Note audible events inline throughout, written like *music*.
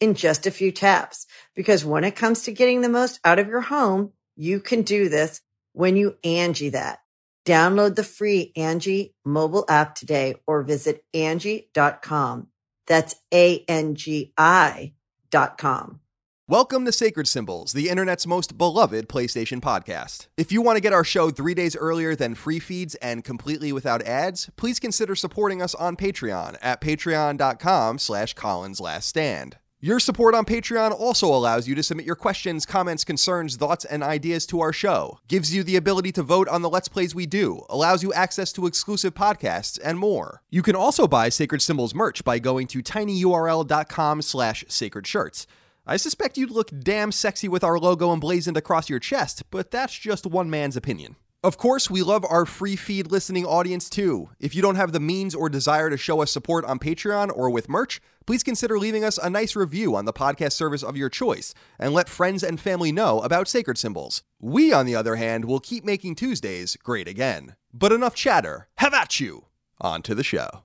in just a few taps. Because when it comes to getting the most out of your home, you can do this when you Angi that. Download the free Angi mobile app today or visit Angi.com. That's A-N-G-I dot com. Welcome to Sacred Symbols, the internet's most beloved PlayStation podcast. If you want to get our show three days earlier than free feeds and completely without ads, please consider supporting us on Patreon at patreon.com slash Colin's Last Stand. Your support on Patreon also allows you to submit your questions, comments, concerns, thoughts, and ideas to our show, gives you the ability to vote on the Let's Plays we do, allows you access to exclusive podcasts, and more. You can also buy Sacred Symbols merch by going to tinyurl.com slash sacred shirts. I suspect you'd look damn sexy with our logo emblazoned across your chest, but that's just one man's opinion. Of course, we love our free feed listening audience too. If you don't have the means or desire to show us support on Patreon or with merch, please consider leaving us a nice review on the podcast service of your choice and let friends and family know about Sacred Symbols. We, on the other hand, will keep making Tuesdays great again. But enough chatter. Have at you! On to the show.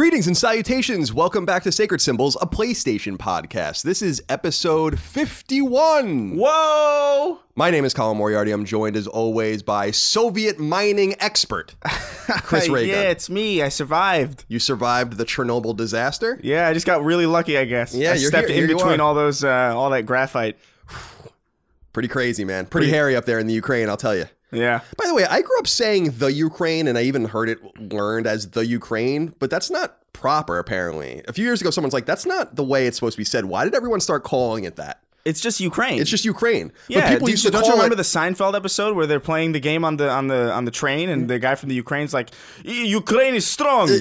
Greetings and salutations. Welcome back to Sacred Symbols, a PlayStation podcast. This is episode 51. Whoa! My name is Colin Moriarty. I'm joined as always by Soviet mining expert *laughs* Chris Ray Gun. yeah, it's me. I survived. You survived the Chernobyl disaster? Yeah, I just got really lucky, I guess. Yeah, I you're stepped here- in here between all those, uh, all that graphite. Pretty crazy, man. Pretty, Pretty- hairy up there in the Ukraine, I'll tell you. Yeah. By the way, I grew up saying the Ukraine and I even heard it learned as the Ukraine, but that's not proper apparently. A few years ago someone's like that's not the way it's supposed to be said. Why did everyone start calling it that? It's just Ukraine. It's just Ukraine. yeah. but people do- used to don't call you remember it, the Seinfeld episode where they're playing the game on the on the on the train and the guy from the Ukraine's like, "Ukraine is strong." *laughs*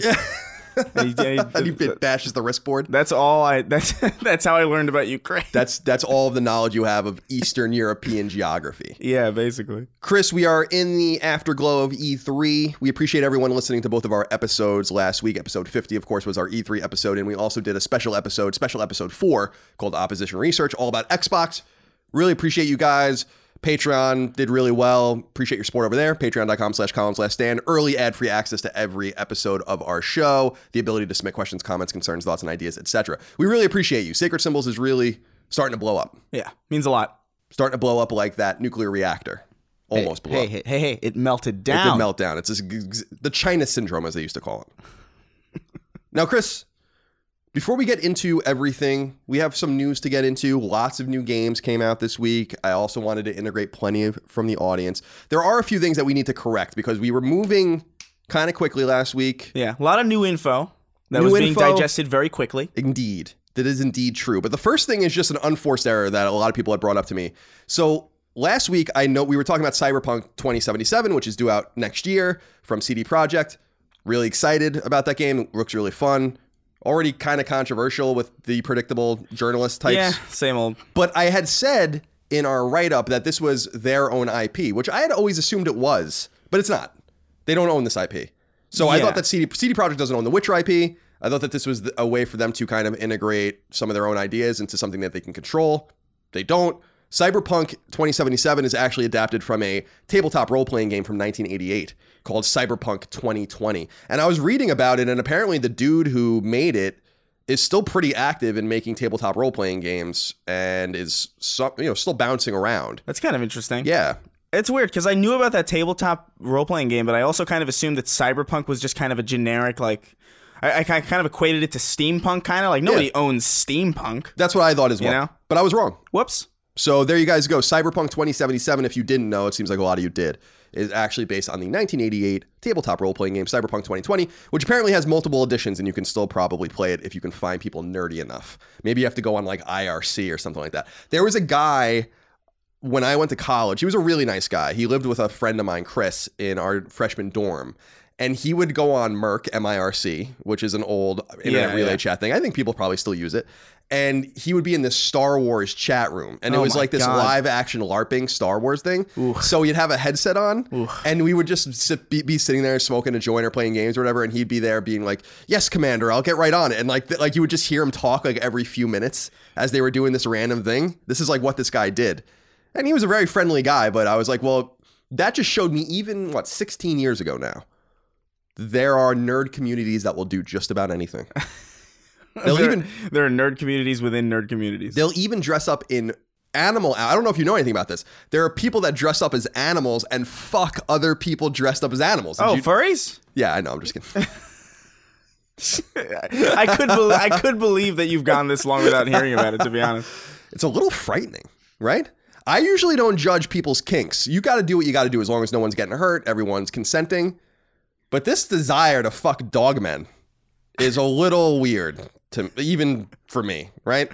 And he- and he- *laughs* and he bit- bashes the wrist board. that's all I. *laughs* That's that's how I learned about Ukraine. That's *laughs* that's all of the knowledge you have of Eastern European geography. yeah, basically. Chris, we are in the afterglow of E3. We appreciate everyone listening to both of our episodes last week. Episode 50, of course, was our E3 episode, and we also did a special episode, special episode 4, called Opposition Research, all about Xbox. Really appreciate you guys. Patreon did really well. Appreciate your support over there. Patreon.com slash Colin's Last Stand. Early ad-free access to every episode of our show. The ability to submit questions, comments, concerns, thoughts, and ideas, etc. We really appreciate you. Sacred Symbols is really starting to blow up. Yeah, means a lot. Starting to blow up like that nuclear reactor. Almost blew hey, up. hey, hey, hey! It melted It down. did melt down. It's this, the China syndrome, as they used to call it. *laughs* now, Chris, before we get into everything, we have some news to get into. Lots of new games came out this week. I also wanted to integrate plenty of, from the audience. There are a few things that we need to correct because we were moving kind of quickly last week. Yeah, a lot of new info that New was being digested very quickly. Indeed. That is indeed true. But the first thing is just an unforced error that a lot of people had brought up to me. So last week, I know we were talking about Cyberpunk 2077, which is due out next year from CD Projekt. Really excited about that game. It looks really fun. Already kind of controversial with the predictable journalist types. Yeah, same old. But I had said in our write up that this was their own IP, which I had always assumed it was, but it's not. They don't own this IP. So I thought that CD, CD Projekt doesn't own the Witcher IP. I thought that this was a way for them to kind of integrate some of their own ideas into something that they can control. They don't. Cyberpunk 2077 is actually adapted from a tabletop role playing game from 1988 called Cyberpunk 2020. And I was reading about it, and apparently the dude who made it is still pretty active in making tabletop role playing games and is you know still bouncing around. That's kind of interesting. Yeah, It's weird because I knew about that tabletop role playing game, but I also kind of assumed that Cyberpunk was just kind of a generic, like, I, I kind of equated it to steampunk, kind of like nobody owns steampunk. that's what I thought as well. know? But I was wrong. Whoops. So there you guys go. Cyberpunk 2077, if you didn't know, it seems like a lot of you did, is actually based on the 1988 tabletop role playing game Cyberpunk 2020, which apparently has multiple editions and you can still probably play it if you can find people nerdy enough. Maybe you have to go on like IRC or something like that. There was a guy when I went to college, he was a really nice guy. He lived with a friend of mine, Chris, in our freshman dorm. And he would go on Merc, M-I-R-C, which is an old internet Yeah, relay yeah. chat thing. I think people probably still use it. And he would be in this Star Wars chat room. And it Oh was like this God. live action LARPing Star Wars thing. So he'd have a headset on, and we would just sit, be, be sitting there smoking a joint or playing games or whatever. And he'd be there being like, "Yes, Commander, I'll get right on it." And like, th- like you would just hear him talk like every few minutes as they were doing this random thing. This is like what this guy did, and he was a very friendly guy. But I was like, well, that just showed me even what 16 years ago now. There are nerd communities that will do just about anything. *laughs* They'll there, even there are nerd communities within nerd communities. They'll even dress up in animal. I don't know if you know anything about this. There are people that dress up as animals and fuck other people dressed up as animals. Did oh, you- furries? yeah, I know. I'm just kidding. *laughs* I could bel I could believe that you've gone this long without hearing about it. To be honest, *laughs* It's a little frightening, right? I usually don't judge people's kinks. You got to do what you got to do as long as no one's getting hurt, everyone's consenting. But this desire to fuck dogmen is a little weird to even for me, right?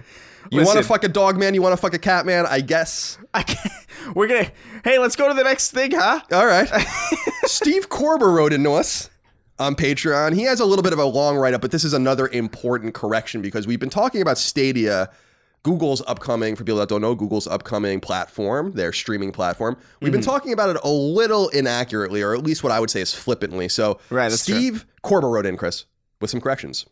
You want to fuck a dog man, you want to fuck a cat man, I guess. I can't, *laughs* we're gonna. Hey, let's go to the next thing, huh? All right. *laughs* Steve Corber wrote into us on Patreon. He has a little bit of a long write up, but this is another important correction because we've been talking about Stadia, Google's upcoming, for people that don't know, Google's upcoming platform, their streaming platform. We've been mm-hmm. talking about it a little inaccurately, or at least what I would say is flippantly. So, Right, that's true. Steve Korber wrote in, Chris, with some corrections.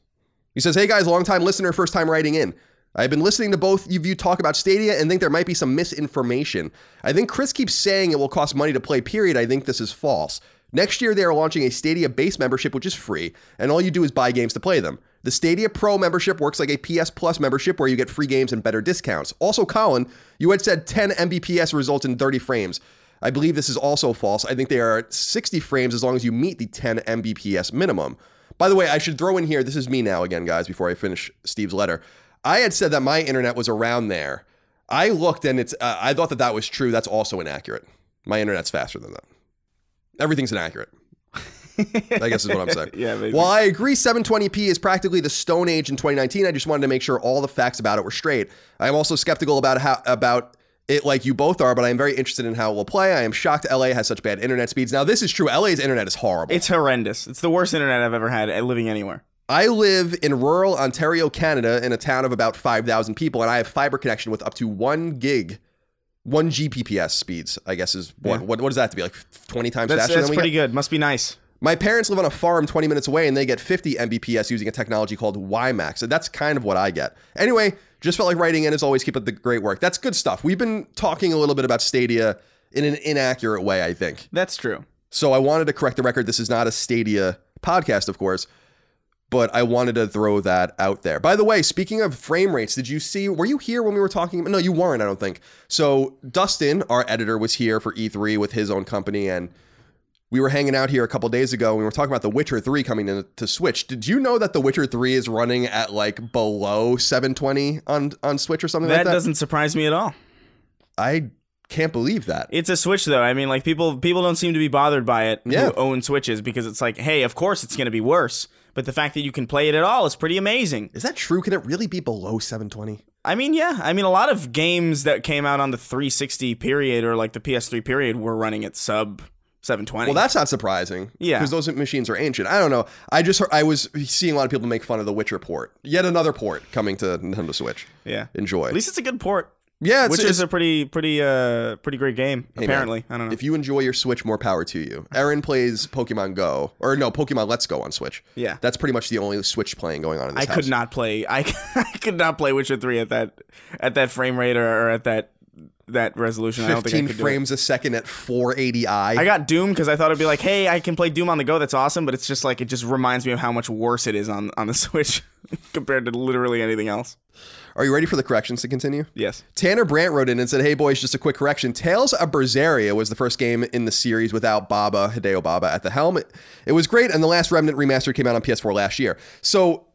He says, Hey guys, long time listener, first time writing in. I've been listening to both of you talk about Stadia and think there might be some misinformation. I think Chris keeps saying it will cost money to play, period. I think this is false. Next year, they are launching a Stadia base membership, which is free, and all you do is buy games to play them. The Stadia Pro membership works like a PS Plus membership where you get free games and better discounts. Also, Colin, you had said 10 Mbps results in 30 frames. I believe this is also false. I think they are 60 frames as long as you meet the 10 Mbps minimum. By the way, I should throw in here, this is me now again, guys, before I finish Steve's letter. I had said that my internet was around there. I looked and it's, uh, I thought that that was true. That's also inaccurate. My internet's faster than that. Everything's inaccurate. I guess is what I'm saying. *laughs* Yeah, maybe. While I agree 720p is practically the Stone Age in 2019, I just wanted to make sure all the facts about it were straight. I am also skeptical about how about it like you both are, but I am very interested in how it will play. I am shocked LA has such bad internet speeds. Now this is true. LA's internet is horrible. It's horrendous. It's the worst internet I've ever had uh, living anywhere. I live in rural Ontario, Canada, in a town of about 5,000 people, and I have fiber connection with up to one gig, one Gbps speeds. I guess is what, Yeah. what, what does that have to be like 20 times That's, faster that's pretty good. Must be nice. My parents live on a farm 20 minutes away and they get 50 Mbps using a technology called WiMAX. So that's kind of what I get. Anyway, just felt like writing in as always. Keep up the great work. That's good stuff. We've been talking a little bit about Stadia in an inaccurate way, I think. That's true. So I wanted to correct the record. This is not a Stadia podcast, of course, but I wanted to throw that out there. By the way, speaking of frame rates, did you see? Were you here when we were talking? No, you weren't. I don't think. So Dustin, our editor, was here for E3 with his own company, and we were hanging out here a couple days ago. And we were talking about The Witcher 3 coming in to Switch. Did you know that The Witcher 3 is running at like below 720 on on Switch or something That like that? doesn't surprise me at all. I can't believe that. It's a Switch though. I mean, like people people don't seem to be bothered by it Yeah. who own Switches because it's like, hey, of course it's going to be worse. But the fact that you can play it at all is pretty amazing. Is that true? Can it really be below 720? I mean, yeah. I mean, a lot of games that came out on the 360 period or like the PS3 period were running at sub 720. Well, that's not surprising. Yeah. because those machines are ancient. I don't know. I just heard, I was seeing a lot of people make fun of the Witcher port. Yet another port coming to Nintendo Switch. yeah. Enjoy. At least it's a good port. yeah, it's, Which is a pretty pretty uh pretty great game. Hey, man, apparently, I don't know. If you enjoy your Switch, more power to you. Aaron plays Pokemon Go, or no, Pokemon Let's Go on Switch. Yeah. that's pretty much the only Switch playing going on in this I house. could not play. I, *laughs* I could not play Witcher three at that at that frame rate or, or at that that resolution. I don't think I 15 do frames a second at 480i. I got Doom because I thought it'd be like, hey, I can play Doom on the go. That's awesome. But it's just like it just reminds me of how much worse it is on on the *laughs* Switch compared to literally anything else. Are you ready for the corrections to continue? Yes. Tanner Brandt wrote in and said, Hey boys, just a quick correction. Tales of Berseria was the first game in the series without Baba, Hideo Baba, at the helm. It, it was great, and the last Remnant remaster came out on PS4 last year. So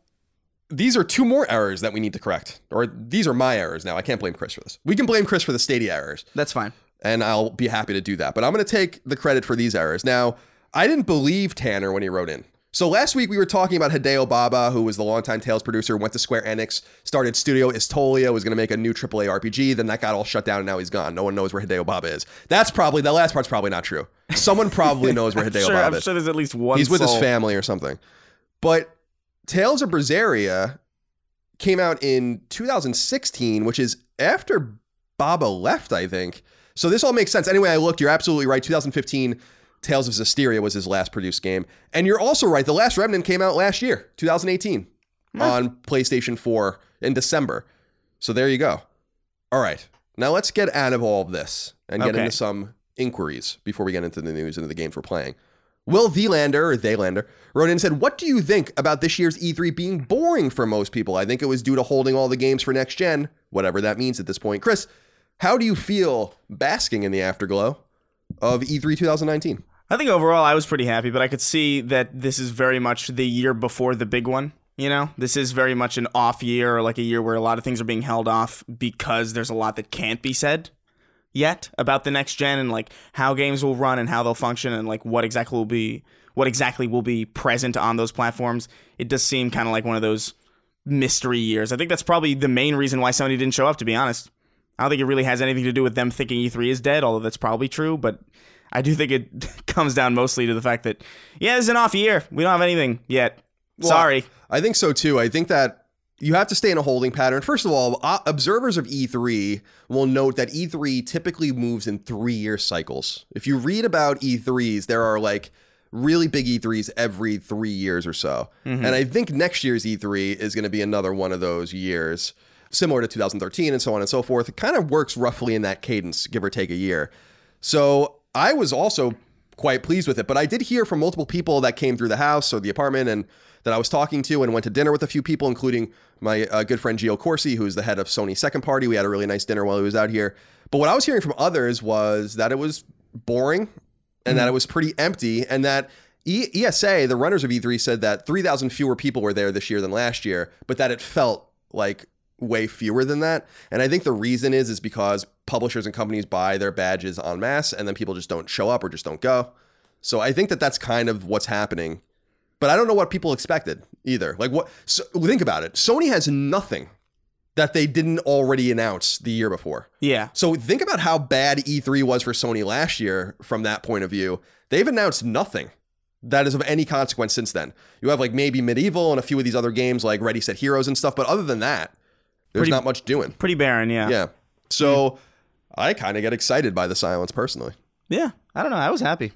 these are two more errors that we need to correct. Or these are my errors now. I can't blame Chris for this. We can blame Chris for the Stadia errors, That's fine. and I'll be happy to do that. But I'm going to take the credit for these errors. Now, I didn't believe Tanner when he wrote in. So last week we were talking about Hideo Baba, who was the longtime Tales producer, went to Square Enix, started Studio Istolia, was going to make a new AAA RPG. Then that got all shut down, and now he's gone. No one knows where Hideo Baba is. That's probably the last part's probably not true. Someone probably *laughs* knows where Hideo Sure, Baba I'm is. sure there's at least one. He's with his family or something. But Tales of Berseria came out in 2016, which is after Baba left, I think. So this all makes sense. Anyway, I looked. You're absolutely right. 2015, Tales of Zestiria was his last produced game, and you're also right. The Last Remnant came out last year, 2018, hmm. on PlayStation 4 in December. So there you go. All right, now let's get out of all of this and get Okay. into some inquiries before we get into the news and the games we're playing. Will Thelander or Thaylander wrote in and said, What do you think about this year's E3 being boring for most people? I think it was due to holding all the games for next gen, whatever that means at this point. Chris, how do you feel basking in the afterglow of E E3 2019? I think overall I was pretty happy, but I could see that this is very much the year before the big one. You know, this is very much an off year or like a year where a lot of things are being held off because there's a lot that can't be said yet about the next gen and like how games will run and how they'll function and like what exactly will be what exactly will be present on those platforms. It does seem kind of like one of those mystery years. I think that's probably the main reason why Sony didn't show up to be honest. I don't think it really has anything to do with them thinking E3 is dead, although that's probably true, but I do think it *laughs* comes down mostly to the fact that yeah, it's an off year. We don't have anything yet. Well, Sorry. I think so too. I think that you have to stay in a holding pattern. First of all, observers of E3 will note that E3 typically moves in three year cycles. If you read about E3s, there are like really big E3s every three years or so. Mm-hmm. And I think next year's E3 is going to be another one of those years, similar to 2013 and so on and so forth. It kind of works roughly in that cadence, give or take a year. So I was also quite pleased with it. But I did hear from multiple people that came through the house or the apartment and that I was talking to and went to dinner with a few people, including my uh, good friend Gio Corsi, who's the head of Sony Second Party. We had a really nice dinner while he was out here. But what I was hearing from others was that it was boring and that it was pretty empty and that E- ESA, the runners of E3, said that 3,000 fewer people were there this year than last year, but that it felt like way fewer than that. And I think the reason is is because publishers and companies buy their badges en masse and then people just don't show up or just don't go. So I think that that's kind of what's happening. But I don't know what people expected either. Like what so think about it. Sony has nothing that they didn't already announce the year before. Yeah. So think about how bad E3 was for Sony last year from that point of view. They've announced nothing that is of any consequence since then. You have like maybe MediEvil and a few of these other games like Ready Set Heroes and stuff, but other than that, there's Pretty- not much doing. Pretty barren, yeah. Yeah. So hmm. I kind of get excited by the silence personally. Yeah. I don't know. I was happy.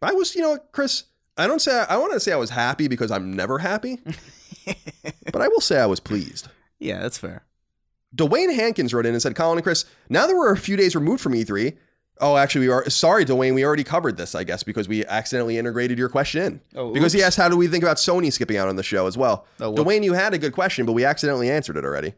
I was, you know, Chris, I don't say I want to say I was happy because I'm never happy, *laughs* but I will say I was pleased. Yeah, that's fair. Dwayne Hankins wrote in and said, Colin and Chris, now that we're a few days removed from E3, oh, actually, we are sorry, Dwayne, we already covered this, I guess, because we accidentally integrated your question in. Oh, because he asked, how do we think about Sony skipping out on the show as well? Oh, whoops. Dwayne, you had a good question, but we accidentally answered it already.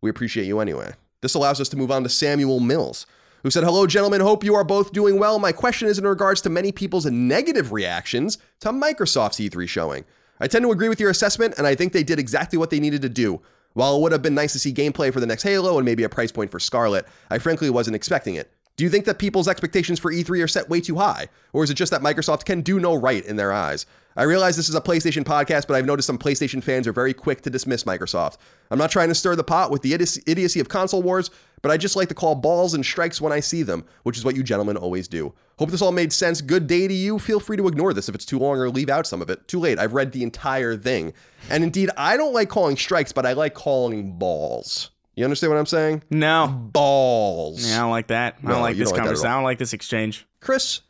We appreciate you anyway. This allows us to move on to Samuel Mills, who said, Hello, gentlemen. Hope you are both doing well. My question is in regards to many people's negative reactions to Microsoft's E3 showing. I tend to agree with your assessment, and I think they did exactly what they needed to do. While it would have been nice to see gameplay for the next Halo and maybe a price point for Scarlett, I frankly wasn't expecting it. Do you think that people's expectations for E3 are set way too high? Or is it just that Microsoft can do no right in their eyes? I realize this is a PlayStation podcast, but I've noticed some PlayStation fans are very quick to dismiss Microsoft. I'm not trying to stir the pot with the idiocy of console wars, but I just like to call balls and strikes when I see them, which is what you gentlemen always do. Hope this all made sense. Good day to you. Feel free to ignore this if it's too long or leave out some of it. Too late. I've read the entire thing. And indeed, I don't like calling strikes, but I like calling balls. You understand what I'm saying? No. Balls. Yeah, I don't like that. I don't like this don't like conversation. all. I don't like this exchange. Chris,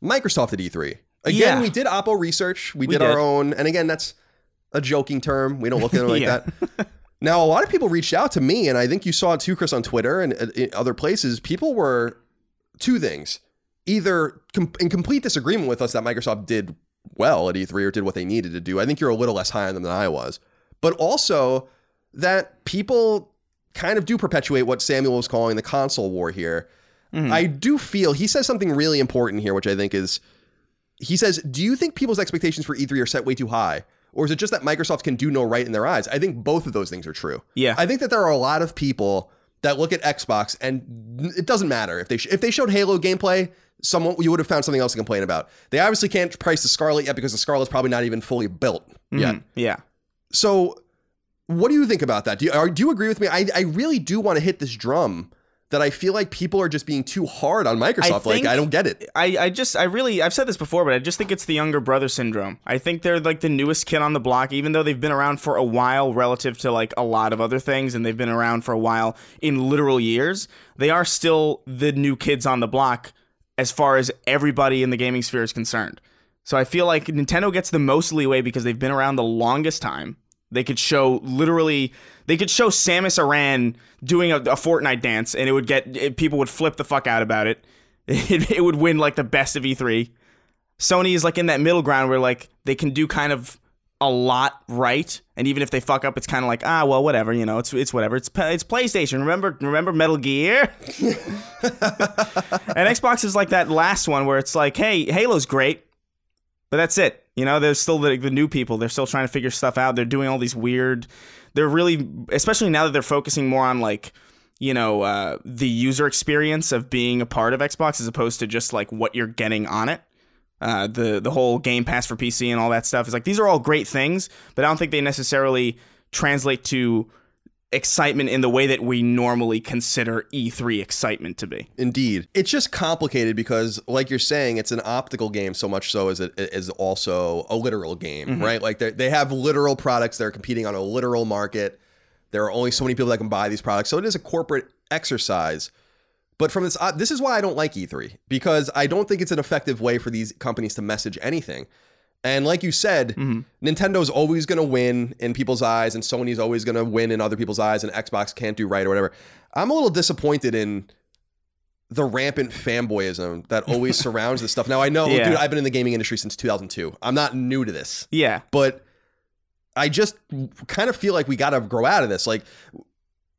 Microsoft at E3. Again, Yeah. we did Oppo research. We, We did, our own, and again, that's a joking term. We don't look at it *laughs* like Yeah. that. *laughs* Now, a lot of people reached out to me, and I think you saw it too, Chris, on Twitter and uh, other places. People were two things either com- in complete disagreement with us that Microsoft did well at E3 or did what they needed to do. I think you're a little less high on them than I was, but also that people kind of do perpetuate what Samuel was calling the console war here. Mm-hmm. I do feel he says something really important here, which I think is he says, Do you think people's expectations for E3 are set way too high? Or is it just that Microsoft can do no right in their eyes? I think both of those things are true. Yeah. I think that there are a lot of people that look at Xbox and it doesn't matter if they sh- if they showed Halo gameplay, someone you would have found something else to complain about. They obviously can't price the Scarlett yet because the Scarlett's probably not even fully built mm-hmm. yet. Yeah. So, what do you think about that? Do you are, do you agree with me? I I really do want to hit this drum that I feel like people are just being too hard on Microsoft. I like I don't get it. I, I just I really I've said this before, but I just think it's the younger brother syndrome. I think they're like the newest kid on the block, even though they've been around for a while relative to like a lot of other things, and they've been around for a while in literal years. They are still the new kids on the block as far as everybody in the gaming sphere is concerned. So I feel like Nintendo gets the most leeway because they've been around the longest time. They could show literally they could show Samus Aran doing a, a Fortnite dance, and it would get it, people would flip the fuck out about it. *laughs* it. It would win like the best of E3. Sony is like in that middle ground where like they can do kind of a lot right, and even if they fuck up, it's kind of like ah well whatever you know it's it's whatever it's it's PlayStation. Remember remember Metal Gear, *laughs* and Xbox is like that last one where it's like hey Halo's great, but that's it. You know, there's still the, the new people. They're still trying to figure stuff out. They're doing all these weird. They're really, especially now that they're focusing more on like, you know, uh, the user experience of being a part of Xbox as opposed to just like what you're getting on it. Uh, the the whole Game Pass for PC and all that stuff is like these are all great things, but I don't think they necessarily translate to excitement in the way that we normally consider E3 excitement to be. Indeed. It's just complicated because like you're saying it's an optical game so much so as it is also a literal game, mm-hmm. right? Like they have literal products they're competing on a literal market. There are only so many people that can buy these products. So it is a corporate exercise. But from this uh, this is why I don't like E3 because I don't think it's an effective way for these companies to message anything. And like you said, mm-hmm. Nintendo's always going to win in people's eyes, and Sony's always going to win in other people's eyes, and Xbox can't do right or whatever. I'm a little disappointed in the rampant fanboyism that always *laughs* surrounds this stuff. Now I know, yeah. dude, I've been in the gaming industry since 2002. I'm not new to this. Yeah, but I just kind of feel like we got to grow out of this. Like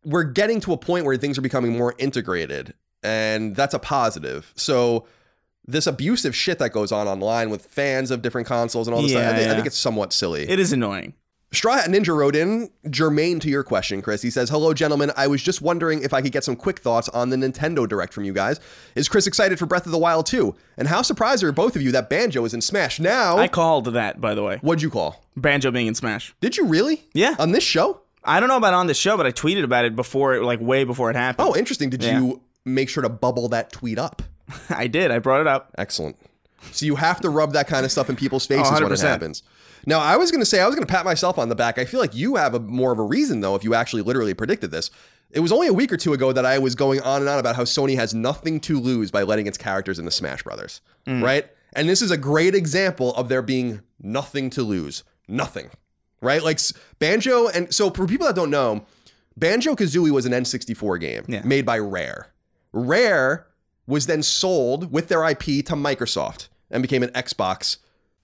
we're getting to a point where things are becoming more integrated, and that's a positive. So this abusive shit that goes on online with fans of different consoles and all this yeah, stuff. I think, yeah. I think it's somewhat silly. It is annoying. Straw Hat Ninja wrote in, germane to your question, Chris. He says, Hello, gentlemen. I was just wondering if I could get some quick thoughts on the Nintendo Direct from you guys. Is Chris excited for Breath of the Wild 2? And how surprised are both of you that Banjo is in Smash now? I called that, by the way. What'd you call? Banjo being in Smash. Did you really? Yeah. On this show? I don't know about on this show, but I tweeted about it before, like way before it happened. Oh, interesting. Did yeah. you make sure to bubble that tweet up? *laughs* I did. I brought it up. Excellent. So you have to rub that kind of stuff in people's faces oh, when it happens. Now, I was going to say, I was going to pat myself on the back. I feel like you have a more of a reason, though, if you actually literally predicted this. It was only a week or two ago that I was going on and on about how Sony has nothing to lose by letting its characters into Smash Brothers, mm. right? And this is a great example of there being nothing to lose. Nothing, right? Like Banjo, and so for people that don't know, Banjo Kazooie was an N64 game yeah. made by Rare. Rare was then sold with their IP to Microsoft and became an Xbox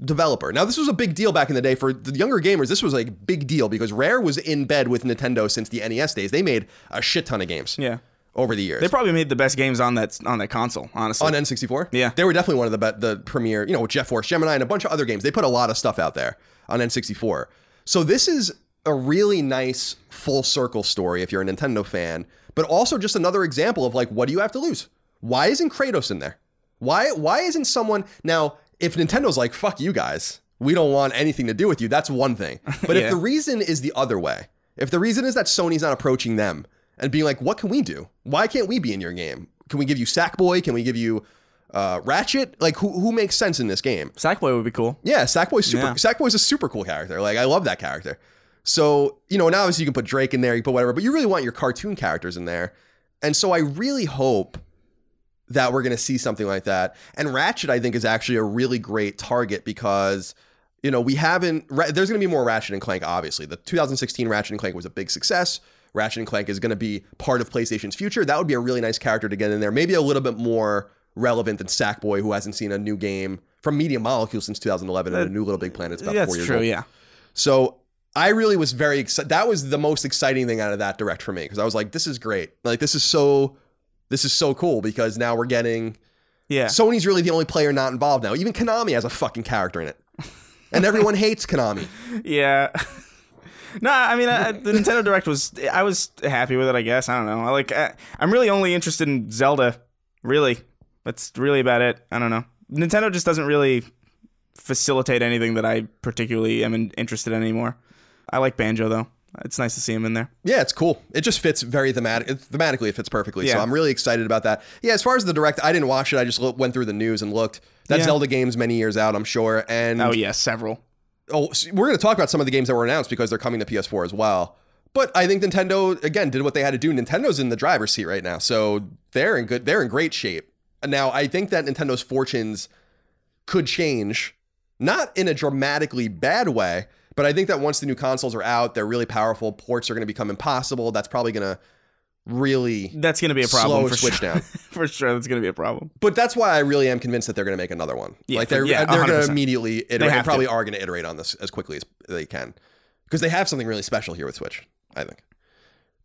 developer. Now, this was a big deal back in the day for the younger gamers. This was like a big deal because Rare was in bed with Nintendo since the NES days. They made a shit ton of games. Yeah. Over the years, they probably made the best games on that on that console. Honestly, on N64, yeah, they were definitely one of the be- the premier. You know, with Jet Force Gemini and a bunch of other games. They put a lot of stuff out there on N64. So this is a really nice full circle story if you're a Nintendo fan, but also just another example of like what do you have to lose? Why isn't Kratos in there? Why why isn't someone now if Nintendo's like fuck you guys, we don't want anything to do with you, that's one thing. *laughs* But yeah. if the reason is the other way, if the reason is that Sony's not approaching them and being like, what can we do? Why can't we be in your game? Can we give you Sackboy? Can we give you uh, Ratchet? Like who who makes sense in this game? Sackboy would be cool. Yeah, Sackboy's super. Yeah. Sackboy's a super cool character. Like I love that character. So you know, now obviously you can put Drake in there, you put whatever, but you really want your cartoon characters in there. And so I really hope that we're going to see something like that. And Ratchet, I think, is actually a really great target because you know, we haven't. There's going to be more Ratchet and Clank. Obviously, the 2016 Ratchet and Clank was a big success. Ratchet and Clank is going to be part of PlayStation's future. That would be a really nice character to get in there. Maybe a little bit more relevant than Sackboy, who hasn't seen a new game from Media Molecule since 2011, and a uh, new Little Big Planet's about Yeah, four that's years true. old. Yeah. So I really was very excited. That was the most exciting thing out of that direct for me because I was like, this is great. Like this is so, this is so cool because now we're getting. Yeah. Sony's really the only player not involved now. Even Konami has a fucking character in it, *laughs* and everyone hates Konami. Yeah. *laughs* no, I mean I, the Nintendo Direct was I was happy with it. I guess I don't know. I like I, I'm really only interested in Zelda. Really, that's really about it. I don't know. Nintendo just doesn't really facilitate anything that I particularly am in, interested in anymore. I like Banjo though. It's nice to see him in there. Yeah, it's cool. It just fits very thematic. it- Thematically, it fits perfectly. Yeah. So I'm really excited about that. Yeah, as far as the direct, I didn't watch it. I just went through the news and looked. That Yeah. Zelda game's many years out, I'm sure. And Oh yeah, several. oh, s- we're going to talk about some of the games that were announced because they're coming to PS4 as well. But I think Nintendo again did what they had to do. Nintendo's in the driver's seat right now, so they're in good. They're in great shape. Now I think that Nintendo's fortunes could change, not in a dramatically bad way, but I think that once the new consoles are out, they're really powerful. Ports are going to become impossible. That's probably going to really That's gonna be a problem for switch sure. down. *laughs* for sure, that's gonna be a problem. But that's why I really am convinced that they're going to make another one. Yeah, like they're yeah, they're going to immediately iterate. They probably to. are going to iterate on this as quickly as they can because they have something really special here with Switch. I think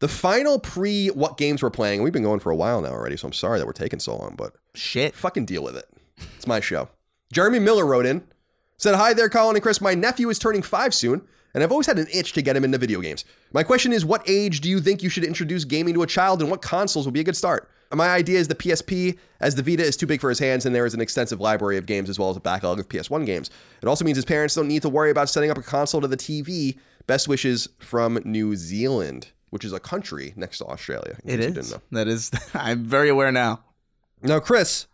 the final pre what games we're playing. We've been going for a while now already, so I'm sorry that we're taking so long, but Shit. fucking deal with it. It's my show. Jeremy Miller wrote in, said, Hi there, Colin and Chris. My nephew is turning five soon, and I've always had an itch to get him into video games. My question is, what age do you think you should introduce gaming to a child, and what consoles would be a good start? My idea is the PSP, as the Vita is too big for his hands, and there is an extensive library of games as well as a backlog of PS1 games. It also means his parents don't need to worry about setting up a console to the TV. Best wishes from New Zealand, which is a country next to Australia. It is. didn't know. That is. *laughs* I'm very aware now. Now, Chris,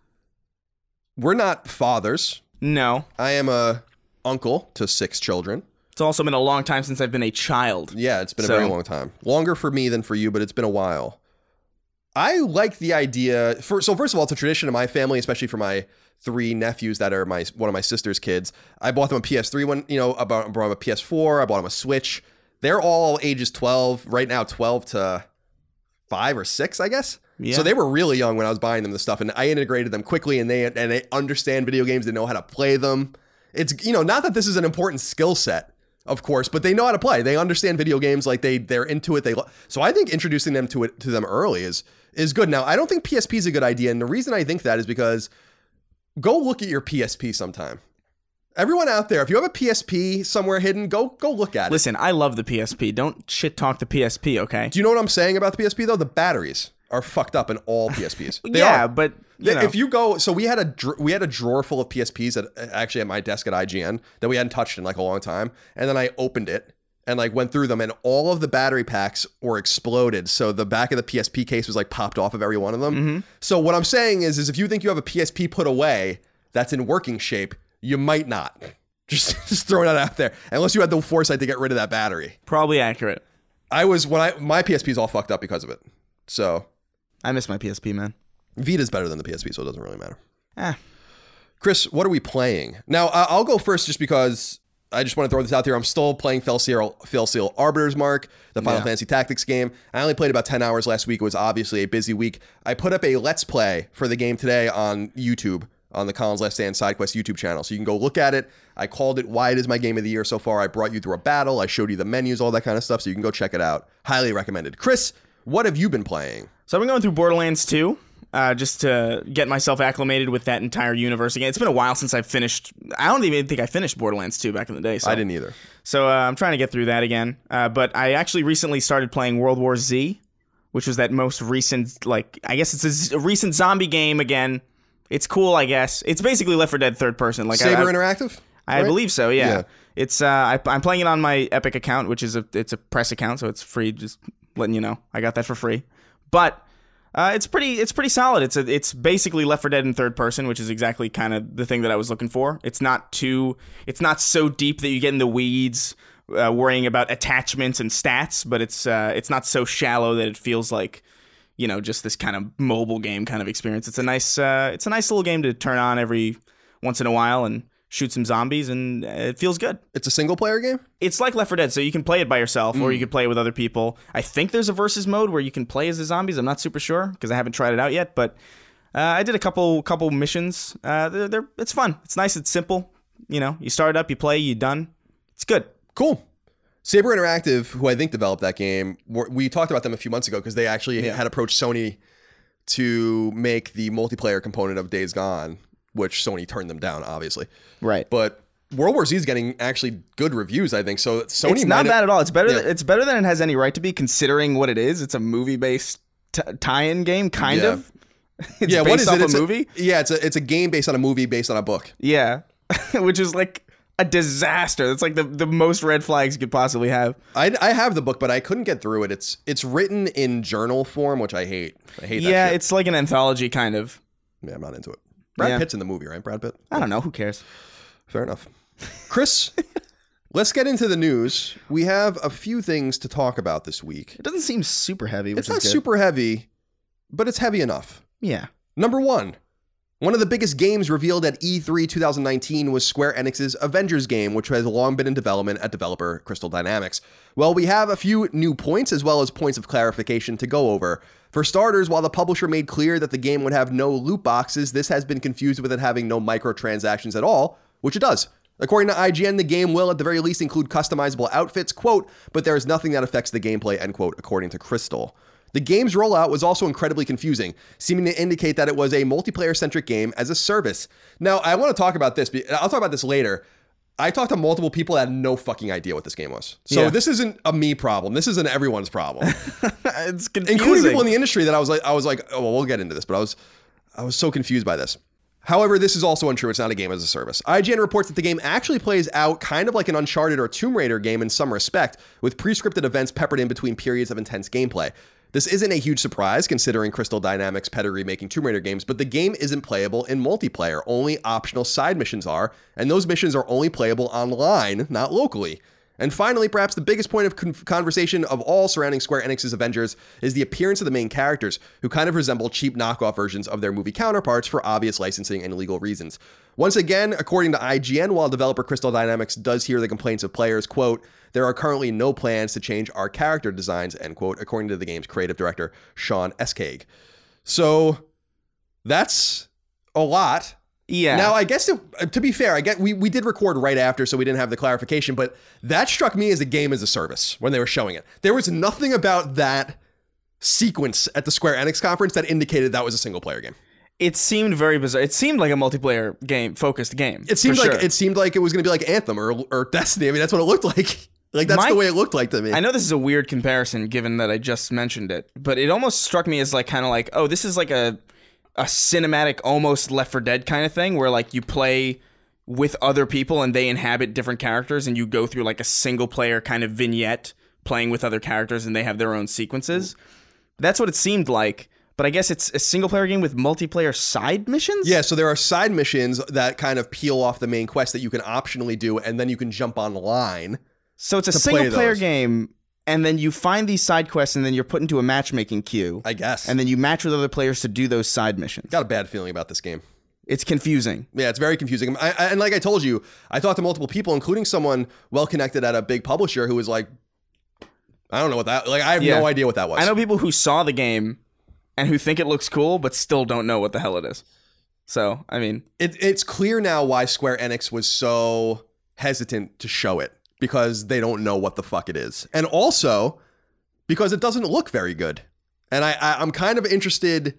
we're not fathers. No, I am a uncle to six children. it's also been a long time since I've been a child. Yeah, it's been So- a very long time. Longer for me than for you, but it's been a while. I like the idea. For, so first of all, it's a tradition in my family, especially for my three nephews that are my one of my sister's kids. I bought them a PS3 one, you know, I bought, I bought them a PS4. I bought them a Switch. They're all ages 12 right now, 12 to five or six, I guess. Yeah. So they were really young when I was buying them the stuff, and I integrated them quickly, and they and they understand video games. They know how to play them. It's you know not that this is an important skill set, of course, but they know how to play. They understand video games, like they they're into it. They lo- so I think introducing them to it to them early is is good. Now I don't think PSP is a good idea, and the reason I think that is because go look at your PSP sometime. Everyone out there, if you have a PSP somewhere hidden, go go look at it. Listen, I love the PSP. Don't shit talk the PSP, okay? Do you know what I'm saying about the PSP though? The batteries are fucked up in all *laughs* PSPs. They yeah, are. but you know, if you go, so we had a dr- we had a drawer full of PSPs that actually at my desk at IGN that we hadn't touched in like a long time, and then I opened it and like went through them, and all of the battery packs were exploded. So the back of the PSP case was like popped off of every one of them. Mm-hmm. So what I'm saying is, is if you think you have a PSP put away that's in working shape, you might not. *laughs* Just just throwing that out there, unless you had the foresight to get rid of that battery. probably accurate. I was when I my PSP is all fucked up because of it. So I miss my PSP, man. Vita's better than the PSP, so it doesn't really matter. Eh. Chris, what are we playing? Now, I'll go first just because I just want to throw this out there. I'm still playing Fell Seal, Felseal Arbiter's Mark, the Final Yeah. Fantasy Tactics game. I only played about 10 hours last week. It was obviously a busy week. I put up a Let's Play for the game today on YouTube, on the Colin's Last Stand SideQuest YouTube channel. So you can go look at it. I called it why it is my game of the year so far. I brought you through a battle. I showed you the menus, all that kind of stuff. So you can go check it out. Highly recommended. Chris, what have you been playing? So I've been going through Borderlands 2, uh, just to get myself acclimated with that entire universe again. It's been a while since I've finished. I don't even think I finished Borderlands 2 back in the day. So. I didn't either. So uh, I'm trying to get through that again. Uh, but I actually recently started playing World War Z, which was that most recent, like I guess it's a, z- a recent zombie game again. It's cool, I guess. It's basically Left 4 Dead third person. Like Saber I, I, Interactive? I right? believe so. Yeah. Yeah. It's uh, I, I'm playing it on my Epic account, which is a it's a press account, so it's free. Just letting you know, I got that for free. But uh, it's pretty it's pretty solid. It's a, it's basically Left 4 Dead in third person, which is exactly kind of the thing that I was looking for. It's not too it's not so deep that you get in the weeds, uh, worrying about attachments and stats, but it's uh, it's not so shallow that it feels like you know just this kind of mobile game kind of experience. It's a nice uh, it's a nice little game to turn on every once in a while and shoot some zombies, and it feels good. It's a single player game. It's like Left 4 Dead, so you can play it by yourself or you can play it with other people. I think there's a versus mode where you can play as the zombies. I'm not super sure because I haven't tried it out yet, but uh, I did a couple couple missions. Uh, they're, they're it's fun. It's nice. It's simple. You know, you start it up, you play, you done. It's good. Cool. Saber Interactive, who I think developed that game, we talked about them a few months ago because they actually Yeah. had approached Sony to make the multiplayer component of Days Gone, which Sony turned them down, obviously. Right. But World War Z is getting actually good reviews, I think. So Sony it's not bad at all. It's better. Yeah. Than, it's better than it has any right to be, considering what it is. It's a movie-based t- tie-in game, kind Yeah. of. *laughs* It's yeah, based what is off it? a It's movie. yeah, it's a it's a game based on a movie based on a book. Yeah, *laughs* which is like a disaster. That's like the the most red flags you could possibly have. I, I have the book, but I couldn't get through it. It's it's written in journal form, which I hate. I hate that. Yeah, it's like an anthology kind of. yeah, I'm not into it. Brad Yeah. Pitt's in the movie, right? Brad Pitt. I don't know. Who cares? Fair enough. Chris, *laughs* let's get into the news. We have a few things to talk about this week. It doesn't seem super heavy, which It's is not good. super heavy, but it's heavy enough. Yeah. Number one, one of the biggest games revealed at E E3 2019 was Square Enix's Avengers game, which has long been in development at developer Crystal Dynamics. Well, we have a few new points as well as points of clarification to go over. For starters, while the publisher made clear that the game would have no loot boxes, this has been confused with it having no microtransactions at all, which it does. According to IGN, the game will at the very least include customizable outfits, quote, but there is nothing that affects the gameplay, end quote, according to Crystal. The game's rollout was also incredibly confusing, seeming to indicate that it was a multiplayer centric game as a service. Now, I want to talk about this, but I'll talk about this later. I talked to multiple people that had no fucking idea what this game was. So Yeah. this isn't a me problem. This is an everyone's problem, *laughs* it's confusing. including people in the industry that I was like, I was like, oh, well, we'll get into this, but I was, I was so confused by this. However, this is also untrue. It's not a game as a service. IGN reports that the game actually plays out kind of like an Uncharted or Tomb Raider game in some respect, with pre-scripted events peppered in between periods of intense gameplay. This isn't a huge surprise considering Crystal Dynamics' pedigree making Tomb Raider games, but the game isn't playable in multiplayer. Only optional side missions are, and those missions are only playable online, not locally. And finally, perhaps the biggest point of con- conversation of all surrounding Square Enix's Avengers is the appearance of the main characters, who kind of resemble cheap knockoff versions of their movie counterparts for obvious licensing and legal reasons. Once again, according to IGN, while developer Crystal Dynamics does hear the complaints of players, quote, there are currently no plans to change our character designs, end quote, according to the game's creative director, Shaun Escayg. So that's a lot. Yeah. Now, I guess it, uh, to be fair, I get we, we did record right after, so we didn't have the clarification, but that struck me as a game as a service when they were showing it. There was nothing about that sequence at the Square Enix conference that indicated that was a single player game. it seemed very bizarre. It seemed like a multiplayer game, focused game. It seemed like sure. it seemed like it was going to be like Anthem or or Destiny. I mean, that's what it looked like. *laughs* Like that's My- the way it looked like to me. I know this is a weird comparison given that I just mentioned it, but it almost struck me as like kind of like, oh, this is like a a cinematic almost Left 4 Dead kind of thing where like you play with other people and they inhabit different characters and you go through like a single player kind of vignette playing with other characters and they have their own sequences. That's what it seemed like, but I guess it's a single player game with multiplayer side missions? Yeah, so there are side missions that kind of peel off the main quest that you can optionally do, and then you can jump online. So it's a single player those. game and then you find these side quests and then you're put into a matchmaking queue. I guess. and then you match with other players to do those side missions. got a bad feeling about this game. It's confusing. Yeah, it's very confusing. I, I, and like I told you, I talked to multiple people, including someone well connected at a big publisher who was like, I don't know what that. Like, I have Yeah. no idea what that was. I know people who saw the game and who think it looks cool, but still don't know what the hell it is. So, I mean, It, it's clear now why Square Enix was so hesitant to show it because they don't know what the fuck it is, and also because it doesn't look very good. And I, I I'm kind of interested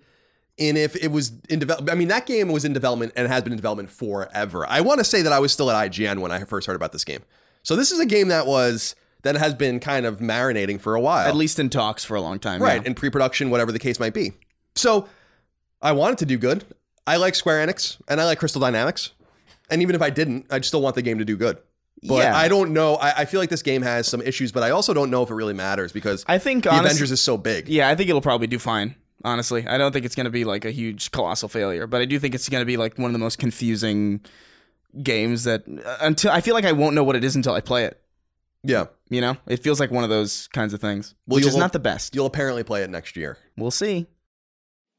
in if it was in development. I mean, that game was in development and has been in development forever. I want to say that I was still at IGN when I first heard about this game. So this is a game that was that has been kind of marinating for a while. at least in talks for a long time. right yeah. in pre-production whatever the case might be so i wanted to do good i like square enix and i like crystal dynamics and even if i didn't i'd still want the game to do good but Yeah. i don't know I, I feel like this game has some issues but i also don't know if it really matters because I think the honest- avengers is so big Yeah, I think it'll probably do fine. Honestly, I don't think it's going to be like a huge colossal failure, but I do think it's going to be like one of the most confusing games that uh, until I feel like I won't know what it is until I play it. yeah You know, it feels like one of those kinds of things, Well, which is not the best. you'll apparently play it next year We'll see.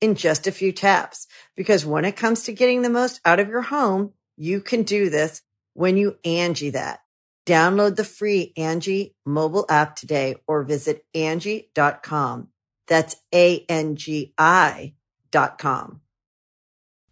in just a few taps. Because when it comes to getting the most out of your home, you can do this when you Angi that. Download the free Angi mobile app today or visit Angi.com. That's A-N-G-I dot com.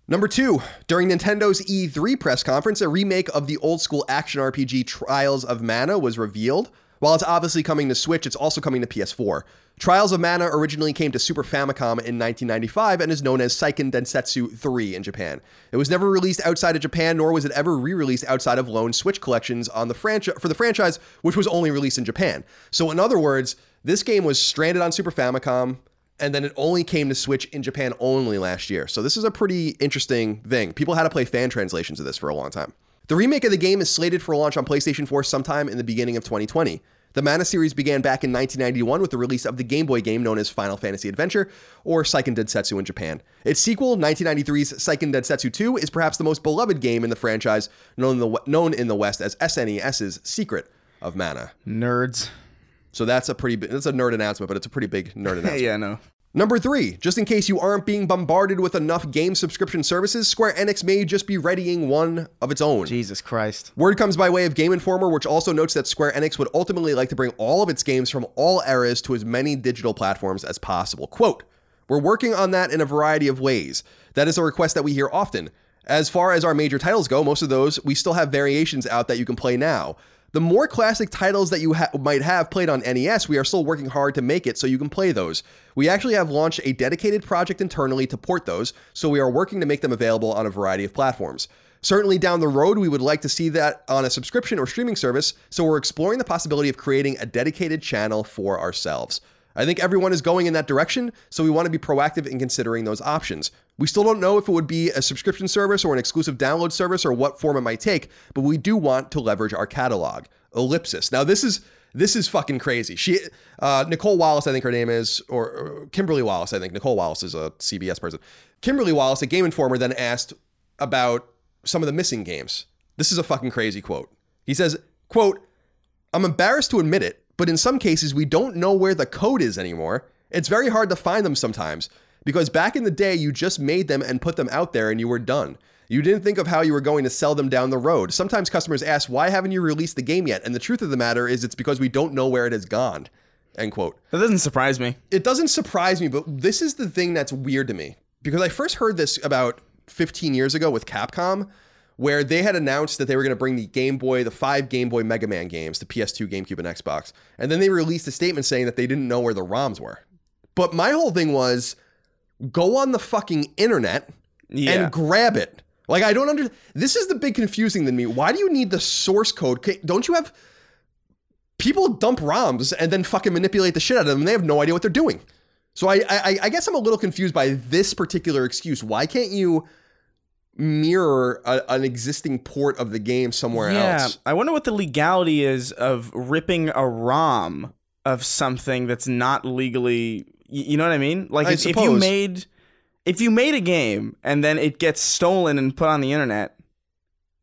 Number two, during Nintendo's E3 press conference, a remake of the old school action RPG Trials of Mana was revealed. While it's obviously coming to Switch, it's also coming to PS4. Trials of Mana originally came to Super Famicom in 1995 and is known as Seiken Densetsu 3 in Japan. It was never released outside of Japan, nor was it ever re-released outside of lone Switch collections on the franchise for the franchise, which was only released in Japan. So, in other words, this game was stranded on Super Famicom, and then it only came to Switch in Japan only last year. So, this is a pretty interesting thing. People had to play fan translations of this for a long time. The remake of the game is slated for launch on PlayStation 4 sometime in the beginning of 2020. The Mana series began back in 1991 with the release of the Game Boy game known as Final Fantasy Adventure, or Seiken Densetsu in Japan. Its sequel, 1993's Seiken Densetsu 2, is perhaps the most beloved game in the franchise, known in the, known in the West as SNES's Secret of Mana. Nerds. So that's a pretty that's a nerd announcement, but it's a pretty big nerd *laughs* announcement. yeah, no. Number three, just in case you aren't being bombarded with enough game subscription services, Square Enix may just be readying one of its own. Jesus Christ. Word comes by way of Game Informer, which also notes that Square Enix would ultimately like to bring all of its games from all eras to as many digital platforms as possible. Quote, We're working on that in a variety of ways. That is a request that we hear often. As far as our major titles go, most of those, we still have variations out that you can play now. The more classic titles that you ha- might have played on NES, we are still working hard to make it so you can play those. We actually have launched a dedicated project internally to port those, so we are working to make them available on a variety of platforms. Certainly down the road, we would like to see that on a subscription or streaming service, so we're exploring the possibility of creating a dedicated channel for ourselves. I think everyone is going in that direction, so we want to be proactive in considering those options. We still don't know if it would be a subscription service or an exclusive download service or what form it might take, but we do want to leverage our catalog. Ellipsis. Now this is this is fucking crazy. She uh, Nicole Wallace, I think her name is, or, or Kimberly Wallace, I think Nicole Wallace is a CBS person. Kimberly Wallace, a Game Informer, then asked about some of the missing games. This is a fucking crazy quote. He says, "quote I'm embarrassed to admit it, but in some cases we don't know where the code is anymore. It's very hard to find them sometimes." Because back in the day, you just made them and put them out there and you were done. You didn't think of how you were going to sell them down the road. Sometimes customers ask, why haven't you released the game yet? And the truth of the matter is, it's because we don't know where it has gone. End quote. That doesn't surprise me. It doesn't surprise me, but this is the thing that's weird to me. Because I first heard this about 15 years ago with Capcom, where they had announced that they were going to bring the Game Boy, the five Game Boy Mega Man games to PS2, GameCube, and Xbox. And then they released a statement saying that they didn't know where the ROMs were. But my whole thing was go on the fucking internet Yeah. and grab it. Like I don't under. This is the big confusing to me. Why do you need the source code? Don't you have people dump ROMs and then fucking manipulate the shit out of them? And they have no idea what they're doing. So I, I I guess I'm a little confused by this particular excuse. Why can't you mirror a, an existing port of the game somewhere yeah. else? I wonder what the legality is of ripping a ROM of something that's not legally. You know what I mean? Like I if, if you made if you made a game and then it gets stolen and put on the internet,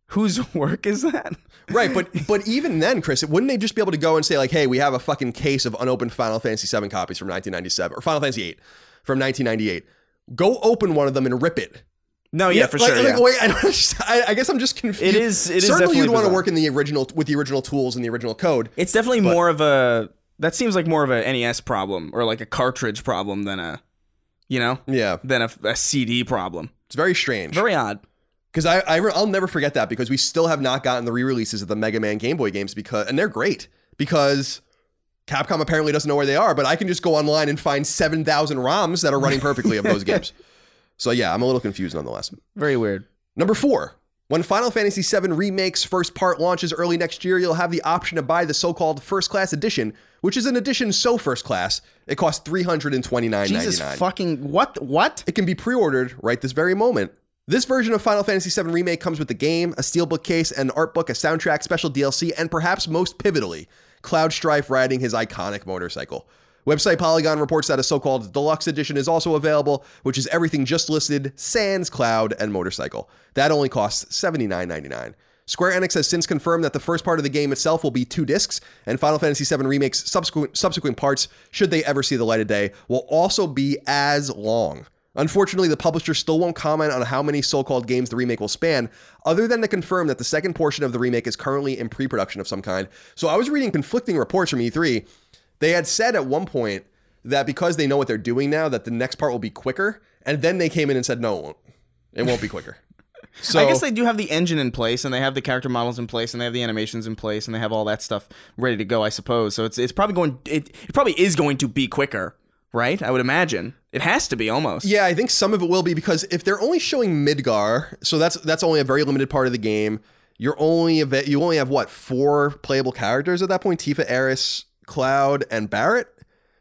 whose *laughs* work is that? Right, but but even then, Chris, wouldn't they just be able to go and say like, "Hey, we have a fucking case of unopened Final Fantasy VII copies from 1997 or Final Fantasy VIII from 1998. Go open one of them and rip it." No, yeah, for like, sure. like, yeah. wait, I, *laughs* I, I guess I'm just confused. It is- it is certainly definitely you'd want to work in the original with the original tools and the original code. It's definitely more of a that seems like more of a NES problem or like a cartridge problem than a you know Yeah, than a, a CD problem. it's very strange. Very odd. Because I, I I'll never forget that because we still have not gotten the re-releases of the Mega Man Game Boy games because and they're great because Capcom apparently doesn't know where they are, but I can just go online and find seven thousand ROMs that are running perfectly of those *laughs* games. So yeah, I'm a little confused nonetheless. Very weird. Number four. When Final Fantasy VII Remake's first part launches early next year, you'll have the option to buy the so-called First Class Edition, which is an edition so first class it costs three hundred and twenty-nine Jesus fucking what? What? It can be pre-ordered right this very moment. This version of Final Fantasy VII Remake comes with the game, a steelbook case, an art book, a soundtrack, special DLC, and perhaps most pivotally, Cloud Strife riding his iconic motorcycle. Website Polygon reports that a so-called deluxe edition is also available, which is everything just listed, sans Cloud and motorcycle. That only costs $79.99. Square Enix has since confirmed that the first part of the game itself will be two discs, and Final Fantasy VII Remake's subsequent, subsequent parts, should they ever see the light of day, will also be as long. Unfortunately, the publisher still won't comment on how many so called games the remake will span, other than to confirm that the second portion of the remake is currently in pre production of some kind. So I was reading conflicting reports from E3. They had said at one point that because they know what they're doing now, that the next part will be quicker, and then they came in and said, no, it won't. It won't be quicker. So *laughs* I guess they do have the engine in place, and they have the character models in place, and they have the animations in place, and they have all that stuff ready to go. I suppose. So it's it's probably going. It, it probably is going to be quicker, right? I would imagine it has to be almost. Yeah, I think some of it will be because if they're only showing Midgar, so that's that's only a very limited part of the game. You're only you only have what four playable characters at that point: Tifa, Aeris, Cloud, and Barret.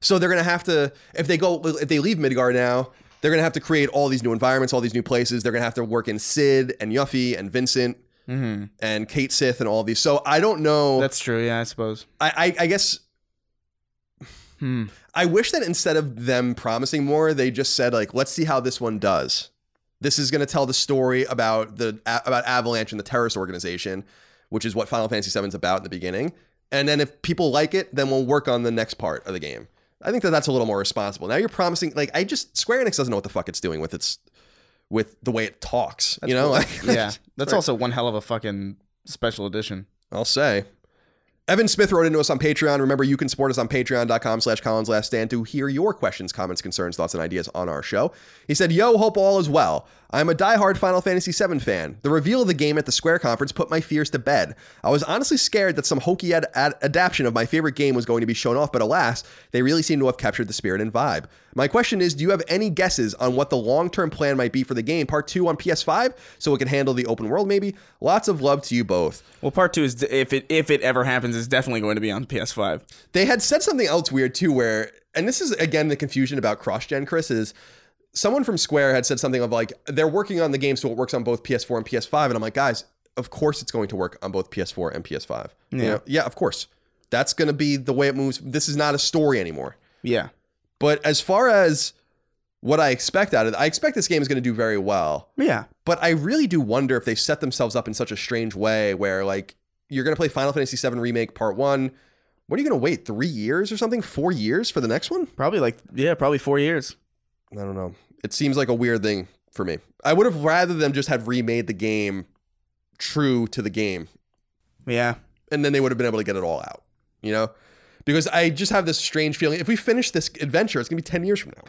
So they're gonna have to if they go if they leave Midgar now, they're gonna have to create all these new environments, all these new places. They're gonna have to work in Cid and Yuffie and Vincent and Cait Sith and all these. So I don't know. That's true. Yeah, I suppose. I, I, I guess Hmm. I wish that instead of them promising more, they just said like, "Let's see how this one does." This is going to tell the story about the about Avalanche and the terrorist organization, which is what Final Fantasy VII is about in the beginning. And then if people like it, then we'll work on the next part of the game. I think that that's a little more responsible. Now you're promising like I just Square Enix doesn't know what the fuck it's doing with its with the way it talks. you know, *laughs* like Yeah, that's also one hell of a fucking special edition. I'll say. Evan Smith wrote into us on Patreon. Remember, you can support us on patreon.com slash Colin's Last Stand to hear your questions, comments, concerns, thoughts, and ideas on our show. He said, Yo, hope all is well. I'm a diehard Final Fantasy VII fan. The reveal of the game at the Square conference put my fears to bed. I was honestly scared that some hokey ad- ad- adaptation of my favorite game was going to be shown off, but alas, they really seem to have captured the spirit and vibe. My question is, do you have any guesses on what the long-term plan might be for the game, part two on PS5, so it can handle the open world maybe? Lots of love to you both. Well, part two is if it if it ever happens, is definitely going to be on PS5. They had said something else weird too, where, and this is again the confusion about cross gen, Chris, is someone from Square had said something of like, they're working on the game so it works on both PS4 and PS5. And I'm like, guys, of course it's going to work on both PS4 and PS5. You Yeah. know? yeah, of course. That's going to be the way it moves. This is not a story anymore. Yeah. But as far as what I expect out of it, I expect this game is going to do very well. Yeah. But I really do wonder if they set themselves up in such a strange way where like you're going to play Final Fantasy VII Remake Part 1. What are you going to wait? 3 years or something? 4 years for the next one? Probably like yeah, probably four years. I don't know. It seems like a weird thing for me. I would have rather them just have remade the game true to the game Yeah. and then they would have been able to get it all out, you know? Because I just have this strange feeling if we finish this adventure, it's going to be 10 years from now.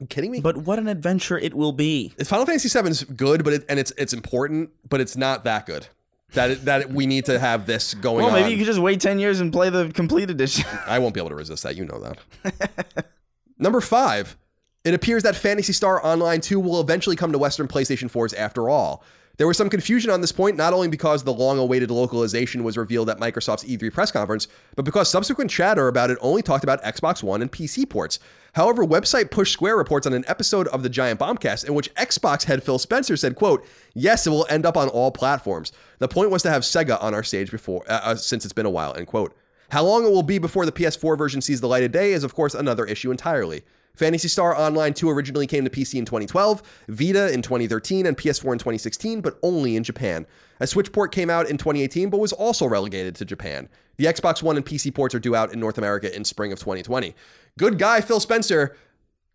you kidding me? But what an adventure it will be. Final Fantasy VII is good, but it, and it's it's important, but it's not that good. That it, that we need to have this going Well, on. maybe you could just wait ten years and play the complete edition. *laughs* I won't be able to resist that. You know that. *laughs* Number five, it appears that Phantasy Star Online 2 will eventually come to Western PlayStation 4s after all. There was some confusion on this point, not only because the long awaited localization was revealed at Microsoft's E3 press conference, but because subsequent chatter about it only talked about Xbox One and PC ports. However, website Push Square reports on an episode of the Giant Bombcast in which Xbox head Phil Spencer said, quote, yes, it will end up on all platforms. The point was to have Sega on our stage before, uh, uh, since it's been a while, end quote. How long it will be before the PS4 version sees the light of day is, of course, another issue entirely. Phantasy Star Online 2 originally came to PC in 2012, Vita in 2013, and PS4 in 2016, but only in Japan. A Switch port came out in 2018, but was also relegated to Japan. The Xbox One and PC ports are due out in North America in spring of 2020. Good guy Phil Spencer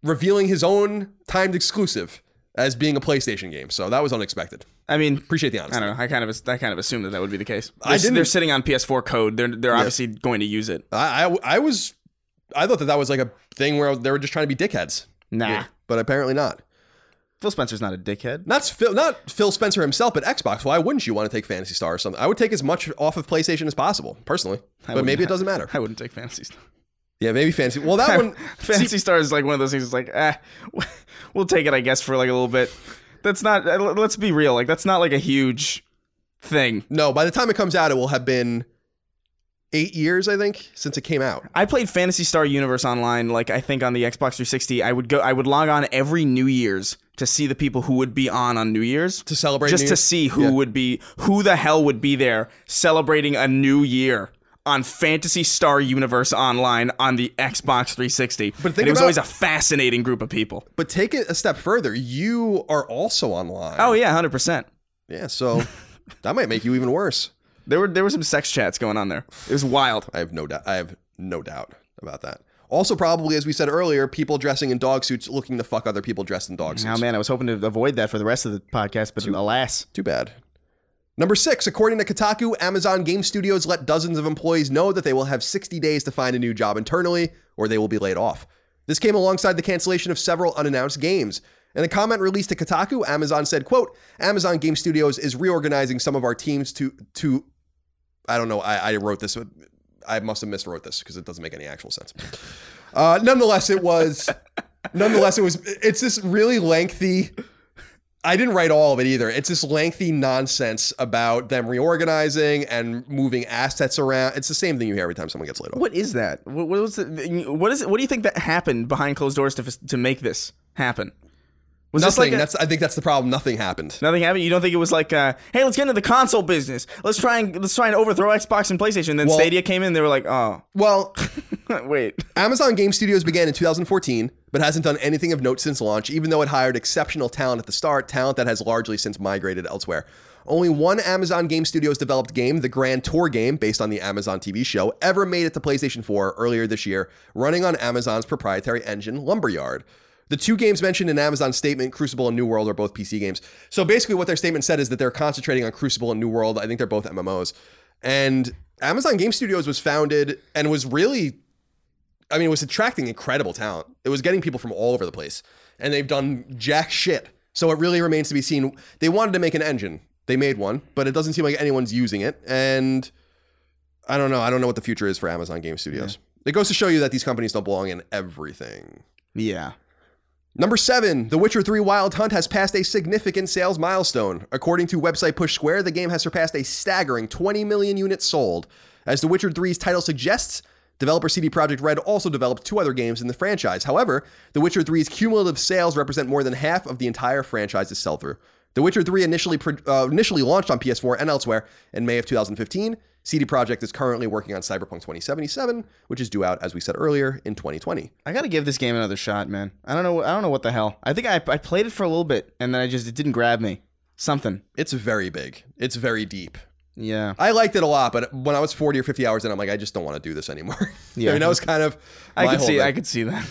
revealing his own timed exclusive as being a PlayStation game, so that was unexpected. I mean, Appreciate the honesty. I don't know. I kind of I kind of assumed that that would be the case. I They're, didn't- they're sitting on PS4 code. They're they're obviously going to use it. I, I, I was, I thought that that was like a thing where they were just trying to be dickheads. Nah. Yeah, but apparently not. Phil Spencer's not a dickhead. Not Phil, not Phil Spencer himself, but Xbox. Why wouldn't you want to take Phantasy Star or something? I would take as much off of PlayStation as possible, personally. But maybe it *laughs* doesn't matter. I wouldn't take Phantasy Star. Yeah, maybe Phantasy. Well, that *laughs* one. Phantasy Star is like one of those things. It's like, eh, *laughs* we'll take it, I guess, for like a little bit. That's not. Let's be real. Like that's not like a huge thing. No, by the time it comes out, it will have been eight years, I think, since it came out. I played Phantasy Star Universe online. Like I think on the Xbox 360, I would go. I would log on every New Year's to see the people who would be on on New Year's To celebrate just to see who Yeah. would be who the hell would be there celebrating a new year on Phantasy Star Universe online on the Xbox 360. But it was about- always a fascinating group of people. But take it a step further. You are also online. Oh yeah, hundred percent. yeah. So *laughs* that might make you even worse. There were there were some sex chats going on there. It was wild. I have no doubt. I have no doubt about that. Also, probably as we said earlier, people dressing in dog suits looking to fuck other people dressed in dog oh, suits. Oh man, I was hoping to avoid that for the rest of the podcast, but alas. Too bad. Number six, according to Kotaku, Amazon Game Studios let dozens of employees know that they will have 60 days to find a new job internally or they will be laid off. This came alongside the cancellation of several unannounced games. In a comment released to Kotaku, Amazon said, quote, Amazon Game Studios is reorganizing some of our teams to, to I don't know, I, I wrote this, I must have miswrote this because it doesn't make any actual sense. Uh, nonetheless, it was, *laughs* nonetheless, it was, it's this really lengthy, I didn't write all of it either. It's this lengthy nonsense about them reorganizing and moving assets around. It's the same thing you hear every time someone gets laid off. What is that? What, what was it? What is it? What do you think that happened behind closed doors to to make this happen? Was Nothing. like a- that's I think that's the problem. Nothing happened. nothing happened? You don't think it was like, uh, hey, let's get into the console business. Let's try and let's try and overthrow Xbox and PlayStation. Then Well- Stadia came in. They were like, oh, Well, *laughs* wait. Amazon Game Studios began in 2014, but hasn't done anything of note since launch, even though it hired exceptional talent at the start, talent that has largely since migrated elsewhere. Only one Amazon Game Studios developed game, the Grand Tour game, based on the Amazon TV show, ever made it to PlayStation 4 earlier this year, running on Amazon's proprietary engine, Lumberyard. The two games mentioned in Amazon's statement, Crucible and New World, are both PC games. So basically, what their statement said is that they're concentrating on Crucible and New World. I think they're both MMOs. And Amazon Game Studios was founded and was really I mean, it was attracting incredible talent. It was getting people from all over the place, and they've done jack shit. So it really remains to be seen. They wanted to make an engine. They made one, but it doesn't seem like anyone's using it. And I don't know. I don't know what the future is for Amazon Game Studios. It goes to show you that these companies don't belong in everything. Yeah. Number seven, The Witcher 3 Wild Hunt has passed a significant sales milestone. According to website Push Square, the game has surpassed a staggering 20 million units sold. As The Witcher 3's title suggests, developer CD Projekt Red also developed two other games in the franchise. However, The Witcher 3's cumulative sales represent more than half of the entire franchise's sell through. The Witcher 3 initially uh, initially launched on PS4 and elsewhere in May of 2015. CD Projekt is currently working on Cyberpunk 2077, which is due out, as we said earlier, in 2020. I gotta give this game another shot, man. I don't know. I don't know what the hell. I think I, I played it for a little bit and then I just it didn't grab me. Something. It's very big. It's very deep. Yeah. I liked it a lot, but when I was 40 or 50 hours in, I'm like, I just don't want to do this anymore. *laughs* Yeah. I mean, that was kind of I could see. thing. I could see that.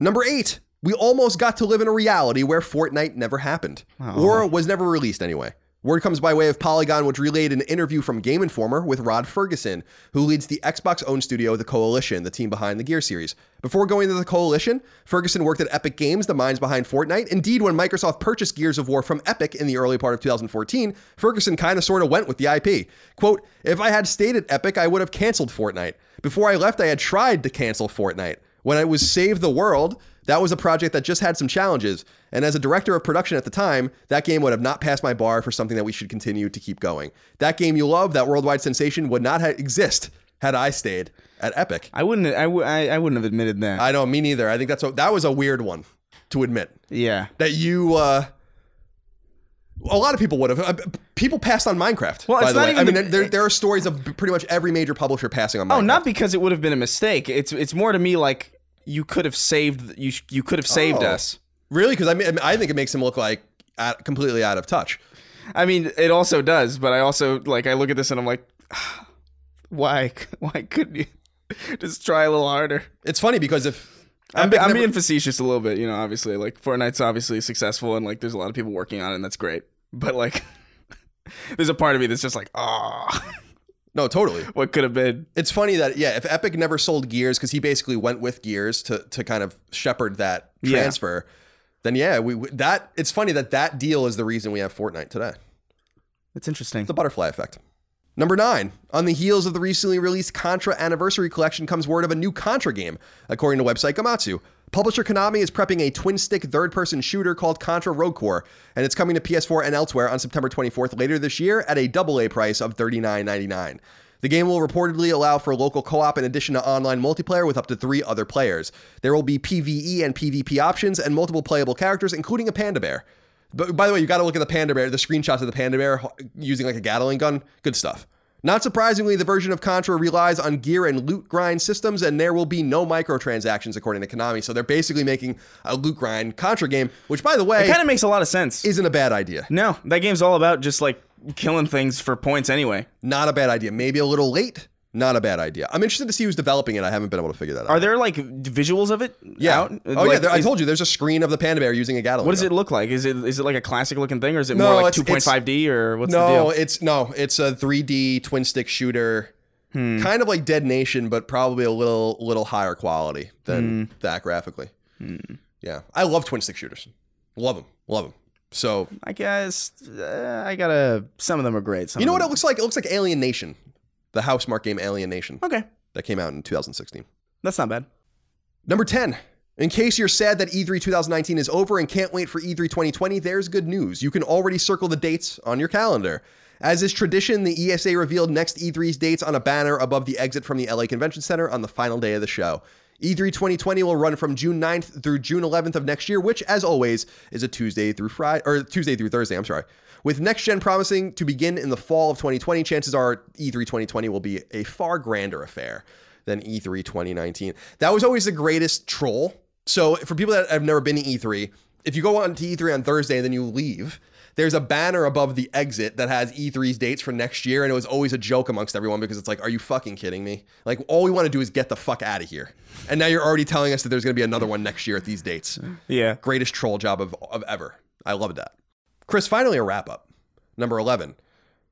Number eight, we almost got to live in a reality where Fortnite never happened, or was never released anyway. Word comes by way of Polygon, which relayed an interview from Game Informer with Rod Ferguson, who leads the Xbox owned studio, The Coalition, the team behind the Gear series. Before going to The Coalition, Ferguson worked at Epic Games, the minds behind Fortnite. Indeed, when Microsoft purchased Gears of War from Epic in the early part of 2014, Ferguson kind of sort of went with the IP. Quote, If I had stayed at Epic, I would have canceled Fortnite. Before I left, I had tried to cancel Fortnite. When I was Save the World, that was a project that just had some challenges. And as a director of production at the time, that game would have not passed my bar for something that we should continue to keep going. That game you love, that worldwide sensation, would not ha- exist had I stayed at Epic. I wouldn't. I, w- I, I wouldn't have admitted that. I know, me neither. I think that's a, that was a weird one to admit yeah. that you. uh a lot of people would have. Uh, People passed on Minecraft. Well, by it's the not way. even I mean, the- there, there are stories of pretty much every major publisher passing on Minecraft. Oh, not because it would have been a mistake. It's it's more to me like you could have saved you you could have saved Oh. us. really because I mean I think it makes him look like completely out of touch. I mean, it also does, but I also like I look at this and I'm like, *sighs* why *laughs* why couldn't you *laughs* just try a little harder? It's funny because if I'm, I'm never- being facetious a little bit, you know. Obviously, like Fortnite's obviously successful and like there's a lot of people working on it, and that's great. But like, *laughs* there's a part of me that's just like, ah, no, totally. *laughs* what could have been? It's funny that yeah, if Epic never sold Gears because he basically went with Gears to to kind of shepherd that Yeah. transfer. then yeah, we we- that it's funny that that deal is the reason we have Fortnite today. That's interesting. The butterfly effect. Number nine, on the heels of the recently released Contra Anniversary Collection comes word of a new Contra game, according to website Gematsu. Publisher Konami is prepping a twin stick third person shooter called Contra Rogue Corps, and it's coming to PS4 and elsewhere on September 24th later this year at a double A price of $39.99. The game will reportedly allow for local co op in addition to online multiplayer with up to three other players. There will be PvE and PvP options and multiple playable characters, including a panda bear. But by the way, you got to look at the panda bear, the screenshots of the panda bear using like a Gatling gun. Good stuff. Not surprisingly, the version of Contra relies on gear and loot grind systems, and there will be no microtransactions, according to Konami. So they're basically making a loot grind Contra game, which, by the way, It kind of makes a lot of sense. isn't a bad idea. no, that game's all about just like killing things for points anyway. Not a bad idea. Maybe a little late. Not a bad idea. I'm interested to see who's developing it. I haven't been able to figure that out. Are there like visuals of it? yeah. Out? Oh Like, yeah. There, I told you. There's a screen of the panda bear using a Gatling. What does gun. it look like? Is it is it like a classic looking thing, or is it No, more like 2.5D, or what's the deal? no, it's no, it's a 3D twin stick shooter, Hmm. kind of like Dead Nation, but probably a little little higher quality than Hmm. that graphically. Yeah, I love twin stick shooters. Love them, love them. So I guess uh, I gotta. Some of them are great. Some you know what it looks like? It looks like Alienation, the Housemarque game Alienation Okay, that came out in 2016. that's not bad. Number 10. In case you're sad that E E3 2019 is over and can't wait for E E3 2020, there's good news. You can already circle the dates on your calendar. As is tradition, the ESA revealed next E3's dates on a banner above the exit from the LA Convention Center on the final day of the show. E E3 2020 will run from June 9th through June 11th of next year, which, as always, is a Tuesday through Friday or Tuesday through Thursday. I'm sorry. With next gen promising to begin in the fall of 2020, chances are E E3 2020 will be a far grander affair than E E3 2019. That was always the greatest troll. So for people that have never been to E3, if you go on to E3 on Thursday and then you leave, there's a banner above the exit that has E3's dates for next year, and it was always a joke amongst everyone because it's like, are you fucking kidding me? Like, all we want to do is get the fuck out of here. And now you're already telling us that there's going to be another one next year at these dates. Yeah. Greatest troll job of, of ever. I loved that. Chris, finally a wrap up. Number 11.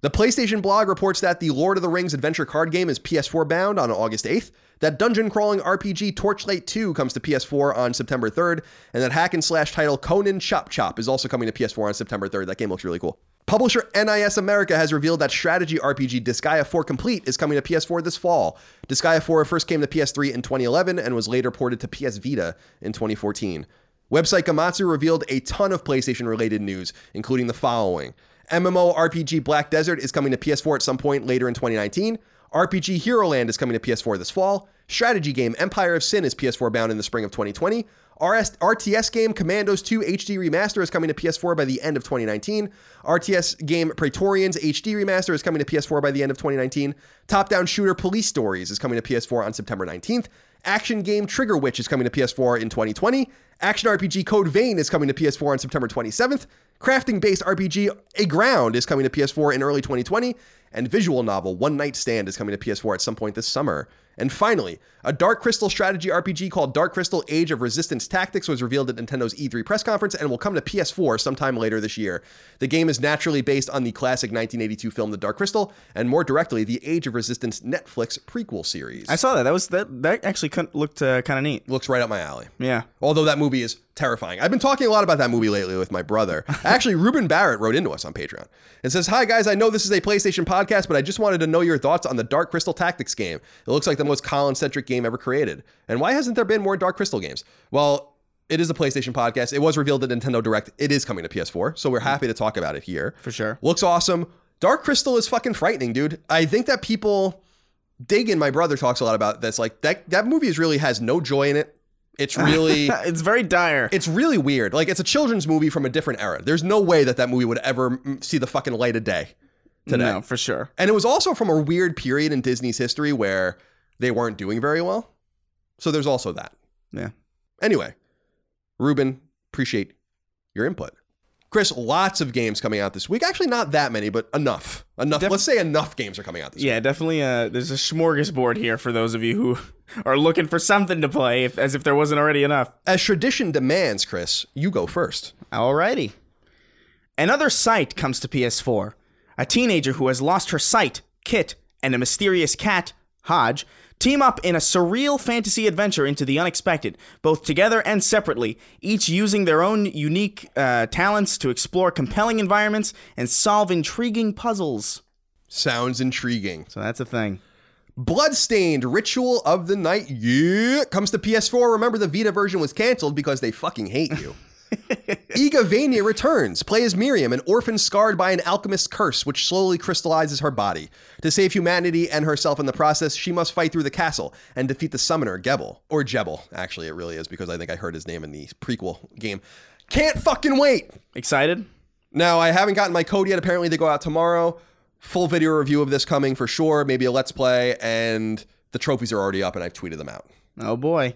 The PlayStation blog reports that the Lord of the Rings adventure card game is PS4 bound on August 8th, that dungeon crawling RPG Torchlight 2 comes to PS4 on September 3rd, and that hack and slash title Conan Chop Chop is also coming to PS4 on September 3rd. That game looks really cool. Publisher NIS America has revealed that strategy RPG Disgaea 4 Complete is coming to PS4 this fall. Disgaea 4 first came to PS3 in 2011 and was later ported to PS Vita in 2014. Website Gematsu revealed a ton of PlayStation related news, including the following MMO RPG Black Desert is coming to PS4 at some point later in 2019. RPG Heroland is coming to PS4 this fall. Strategy game Empire of Sin is PS4 bound in the spring of 2020. RS, RTS game Commandos 2 HD Remaster is coming to PS4 by the end of 2019. RTS game Praetorians HD Remaster is coming to PS4 by the end of 2019. Top down shooter Police Stories is coming to PS4 on September 19th. Action game Trigger Witch is coming to PS4 in 2020. Action RPG Code Vein is coming to PS4 on September 27th. Crafting based RPG Aground is coming to PS4 in early 2020. And visual novel One Night Stand is coming to PS4 at some point this summer. And finally, a Dark Crystal strategy RPG called Dark Crystal Age of Resistance Tactics was revealed at Nintendo's E3 press conference and will come to PS4 sometime later this year. The game is naturally based on the classic 1982 film The Dark Crystal, and more directly, the Age of Resistance Netflix prequel series. I saw that. That was that. That actually looked uh, kind of neat. Looks right up my alley. Yeah. Although that movie is terrifying. I've been talking a lot about that movie lately with my brother. *laughs* Actually, Ruben Barrett wrote into us on Patreon and says, Hi guys, I know this is a PlayStation podcast, but I just wanted to know your thoughts on the Dark Crystal Tactics game. It looks like the most Colin centric game ever created. And why hasn't there been more Dark Crystal games? Well, it is a PlayStation podcast. It was revealed at Nintendo Direct. It is coming to PS4, so we're happy to talk about it here. For sure. Looks awesome. Dark Crystal is fucking frightening, dude. I think that people Dagan, my brother, talks a lot about this. Like that that movie is really has no joy in it. It's really *laughs* it's very dire. it's really weird. Like it's a children's movie from a different era. There's no way that that movie would ever see the fucking light of day today. No, for sure. And it was also from a weird period in Disney's history where they weren't doing very well. So there's also that. Yeah. Anyway, Ruben, appreciate your input. Chris, lots of games coming out this week. Actually, not that many, but enough. Enough. Def- Let's say enough games are coming out this week. Yeah, definitely. Uh, there's a smorgasbord here for those of you who *laughs* are looking for something to play, if, as if there wasn't already enough. As tradition demands, Chris, you go first. Alrighty. Another sight comes to PS4. A teenager who has lost her sight, Kit, and a mysterious cat Hodge, team up in a surreal fantasy adventure into the unexpected, both together and separately, each using their own unique uh, talents to explore compelling environments and solve intriguing puzzles. Sounds intriguing. So that's a thing. Bloodstained Ritual of the Night. Yeah. Comes to PS4. Remember, the Vita version was canceled because they fucking hate you. *laughs* Igavania returns. Play as Miriam, an orphan scarred by an alchemist's curse, which slowly crystallizes her body. To save humanity and herself in the process, she must fight through the castle and defeat the summoner, Gebel. Or Jebel, actually, it really is, because I think I heard his name in the prequel game. Can't fucking wait! Excited? Now, I haven't gotten my code yet. Apparently, they go out tomorrow. Full video review of this coming for sure. Maybe a let's play, and the trophies are already up, and I've tweeted them out. Oh boy.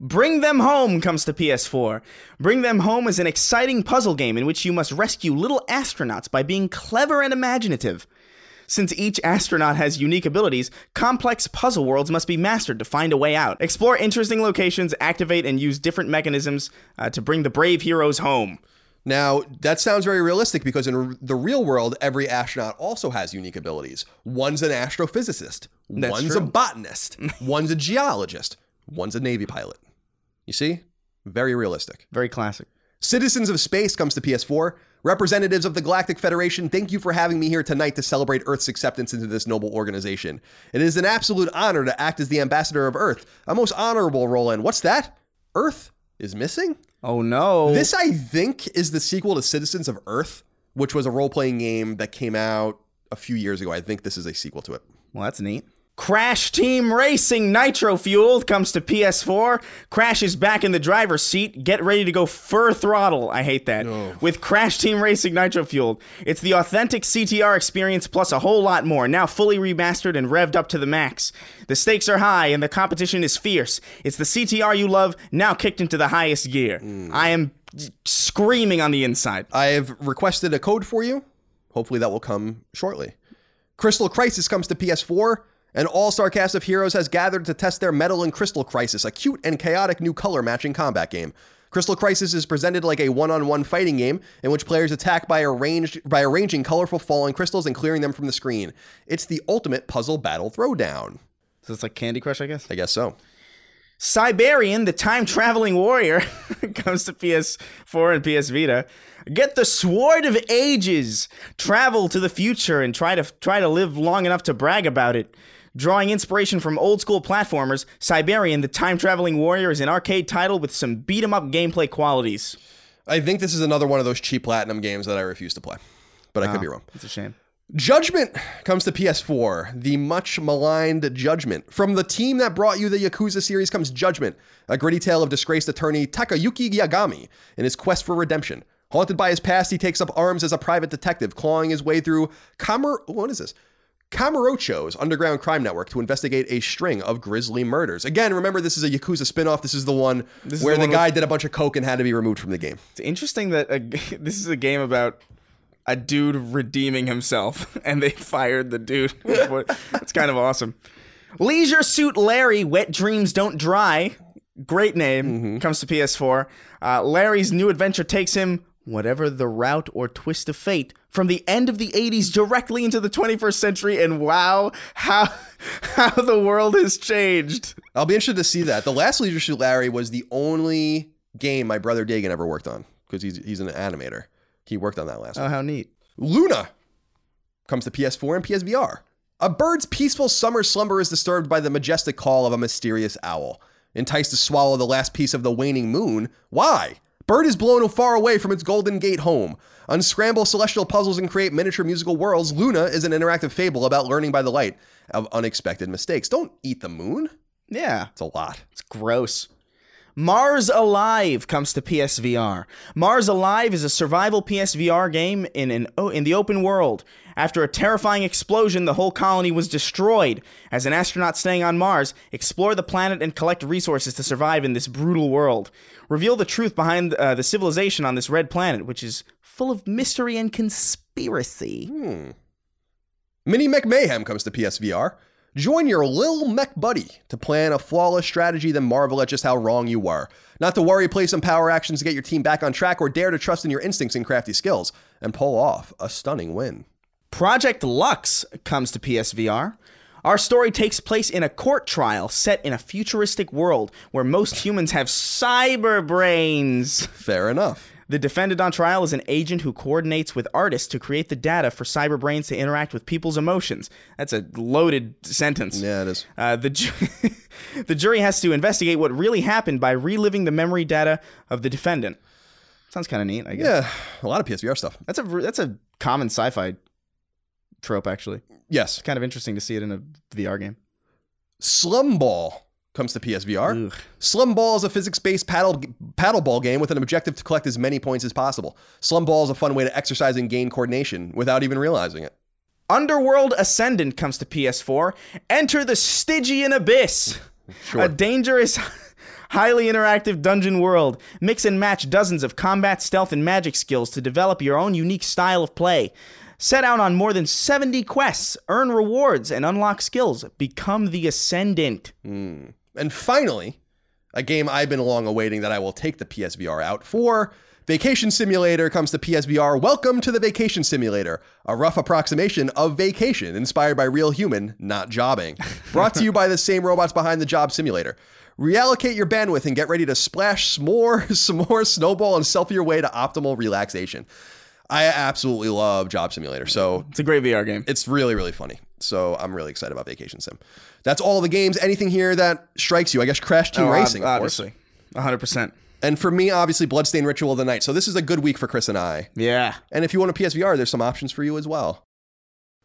Bring Them Home comes to PS4. Bring Them Home is an exciting puzzle game in which you must rescue little astronauts by being clever and imaginative. Since each astronaut has unique abilities, complex puzzle worlds must be mastered to find a way out. Explore interesting locations, activate and use different mechanisms uh, to bring the brave heroes home. Now, that sounds very realistic because in the real world, every astronaut also has unique abilities. One's an astrophysicist, That's one's true. a botanist, *laughs* one's a geologist, one's a Navy pilot. You see? Very realistic. Very classic. Citizens of Space comes to PS4. Representatives of the Galactic Federation, thank you for having me here tonight to celebrate Earth's acceptance into this noble organization. It is an absolute honor to act as the ambassador of Earth, a most honorable role. And what's that? Earth is missing? Oh no. This, I think, is the sequel to Citizens of Earth, which was a role playing game that came out a few years ago. I think this is a sequel to it. Well, that's neat. Crash Team Racing Nitro Fueled comes to PS4. Crash is back in the driver's seat. Get ready to go fur throttle. I hate that. With Crash Team Racing Nitro Fueled. It's the authentic CTR experience plus a whole lot more, now fully remastered and revved up to the max. The stakes are high and the competition is fierce. It's the CTR you love, now kicked into the highest gear. Hmm. I am screaming on the inside. I have requested a code for you. Hopefully, that will come shortly. Crystal Crisis comes to PS4. An all star cast of heroes has gathered to test their mettle in Crystal Crisis, a cute and chaotic new color matching combat game. Crystal Crisis is presented like a one-on-one fighting game in which players attack by arranged by arranging colorful falling crystals and clearing them from the screen. It's the ultimate puzzle battle throwdown. So it's like Candy Crush, I guess? I guess so. Cybarian, the time traveling warrior, *laughs* comes to PS4 and PS Vita. Get the Sword of Ages. Travel to the future and try to try to live long enough to brag about it. Drawing inspiration from old school platformers, Cybarian, the time traveling warrior, is an arcade title with some beat 'em up gameplay qualities. I think this is another one of those cheap platinum games that I refuse to play, but I could be ah, wrong. It's a shame. Judgment comes to PS4, the much maligned Judgment. From the team that brought you the Yakuza series comes Judgment, a gritty tale of disgraced attorney Takayuki Yagami in his quest for redemption. Haunted by his past, he takes up arms as a private detective, clawing his way through what is this? Kamurocho's underground crime network to investigate a string of grisly murders. Again, remember this is a Yakuza spin-off. This is the one is where the the, one guy did a bunch of coke and had to be removed from the game. It's interesting that a, *laughs* this is a game about a dude redeeming himself, *laughs* and they fired the dude. *laughs* it's kind of awesome. Leisure Suit Larry, Wet Dreams Don't Dry. Great name. Comes to PS4. Uh, Larry's new adventure takes him, whatever the route or twist of fate, from the end of the 80s directly into the 21st century. And wow, how, *laughs* how the world has changed. I'll be interested to see that. The last Leisure Suit Larry was the only game my brother Dagan ever worked on because he's he's an animator. He worked on that last oh, one. Oh, how neat. Luna comes to PS4 and PSVR. A bird's peaceful summer slumber is disturbed by the majestic call of a mysterious owl. Enticed to swallow the last piece of the waning moon, why? Bird is blown far away from its golden gate home. Unscramble celestial puzzles and create miniature musical worlds. Luna is an interactive fable about learning by the light of unexpected mistakes. Don't eat the moon. Yeah. It's a lot. It's gross. Mars Alive comes to PSVR. Mars Alive is a survival PSVR game in an oh, in the open world. After a terrifying explosion, the whole colony was destroyed. As an astronaut staying on Mars, explore the planet and collect resources to survive in this brutal world. Reveal the truth behind uh, the civilization on this red planet, which is full of mystery and conspiracy. Mini Mech Mayhem comes to PSVR. Join your Lil Mech buddy to plan a flawless strategy, then marvel at just how wrong you were. Not to worry, play some power actions to get your team back on track, or dare to trust in your instincts and crafty skills and pull off a stunning win. Project Lux comes to PSVR. Our story takes place in a court trial set in a futuristic world where most humans have cyber brains. *laughs* Fair enough. The defendant on trial is an agent who coordinates with artists to create the data for cyber brains to interact with people's emotions. That's a loaded sentence. Yeah, it is. Uh, the, ju- *laughs* the jury has to investigate what really happened by reliving the memory data of the defendant. Sounds kind of neat, I guess. Yeah, a lot of PSVR stuff. That's a that's a common sci-fi trope, actually. Mm. Yes. Kind of interesting to see it in a VR game. Slum Ball comes to PSVR. Ugh. Slum Ball is a physics-based paddle paddle ball game with an objective to collect as many points as possible. Slum Ball is a fun way to exercise and gain coordination without even realizing it. Underworld Ascendant comes to PS4. Enter the Stygian Abyss. *laughs* Sure. A dangerous, *laughs* highly interactive dungeon world. Mix and match dozens of combat, stealth, and magic skills to develop your own unique style of play. Set out on more than 70 quests, earn rewards, and unlock skills. Become the Ascendant. Hmm. And finally, a game I've been long awaiting that I will take the PSVR out for. Vacation Simulator comes to PSVR. Welcome to the Vacation Simulator, a rough approximation of vacation inspired by real human, not jobbing. *laughs* Brought to you by the same robots behind the Job Simulator. Reallocate your bandwidth and get ready to splash some more, some *laughs* more snowball and selfie your way to optimal relaxation. I absolutely love Job Simulator. So It's a great VR game. it's really really funny so i'm really excited about vacation sim that's all the games anything here that strikes you i guess crash team Oh, racing ob- of obviously. 100%. and for me obviously bloodstained ritual of the night so this is a good week for chris and i Yeah. and if you want a psvr there's some options for you as well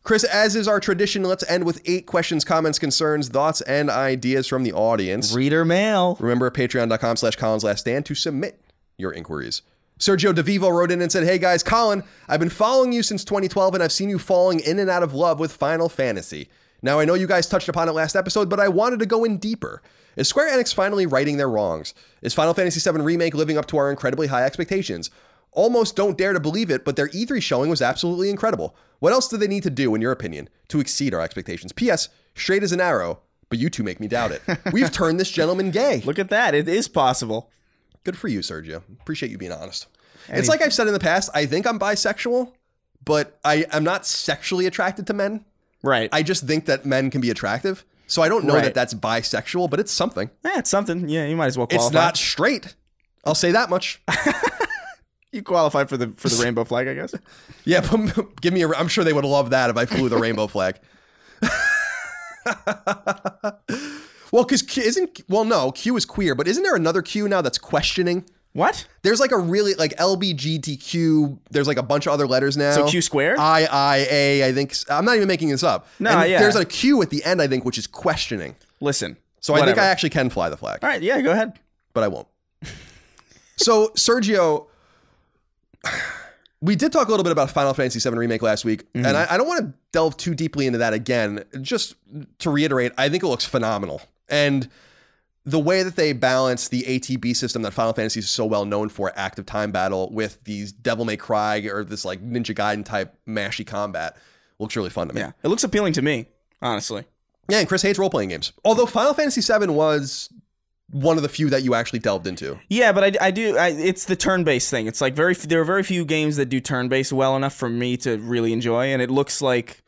chris as is our tradition let's end with eight questions comments concerns thoughts and ideas from the audience Reader mail. Remember patreon.com slash Colin's Last Stand to submit your inquiries. Sergio DeVivo wrote in and said, Hey guys, Colin, I've been following you since 2012 and I've seen you falling in and out of love with Final Fantasy. Now, I know you guys touched upon it last episode, but I wanted to go in deeper. Is Square Enix finally righting their wrongs? Is Final Fantasy VII Remake living up to our incredibly high expectations? Almost don't dare to believe it, but their E3 showing was absolutely incredible. What else do they need to do, in your opinion, to exceed our expectations? P.S. Straight as an arrow, but you two make me doubt it. *laughs* We've turned this gentleman gay. Look at that. It is possible. Good for you, Sergio. Appreciate you being honest. it's like I've said in the past, I think I'm bisexual, but I am not sexually attracted to men. Right. I just think that men can be attractive. So I don't know Right. that that's bisexual, but it's something. Eh, it's something. Yeah, you might as well qualify. It's not straight. I'll say that much. *laughs* You qualify for the for the rainbow flag, I guess. *laughs* Yeah, but *laughs* give me a. I'm sure they would love that if I flew the rainbow flag. Well, because Q isn't. Well, no, Q is queer, but isn't there another Q now that's questioning? What? There's like a really like LBGTQ. There's like a bunch of other letters now. So Q squared? I I A. I think I'm not even making this up. No, And yeah. There's a Q at the end. I think which is questioning. Listen. So I think. I actually can fly the flag, All right. Yeah. Go ahead. but I won't. so Sergio, *sighs* we did talk a little bit about Final Fantasy VII remake last week, Mm-hmm. and I, I don't want to delve too deeply into that again. Just to reiterate, I think it looks phenomenal, and the way that they balance the ATB system that Final Fantasy is so well known for, active time battle, with these Devil May Cry or this like Ninja Gaiden type mashy combat, looks really fun to me. Yeah. It looks appealing to me, honestly. Yeah, and Chris hates role playing games. Although Final Fantasy VII was one of the few that you actually delved into. Yeah, but I, I do. I, it's the turn-based thing. It's like very. There are very few games that do turn-based well enough for me to really enjoy, and it looks like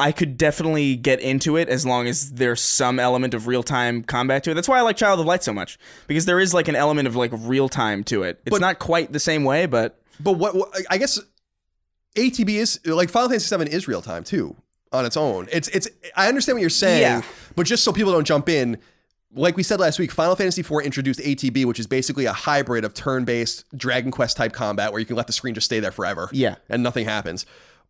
I could definitely get into it as long as there's some element of real-time combat to it. That's why I like Child of Light so much because there is like an element of like real time to it. It's But- not quite the same way, but But what, what I guess ATB is like Final Fantasy VII is real time too on its own. It's it's I understand what you're saying, Yeah. but just so people don't jump in, like we said last week, Final Fantasy IV introduced ATB, which is basically a hybrid of turn-based Dragon Quest type combat where you can let the screen just stay there forever, Yeah. and nothing happens,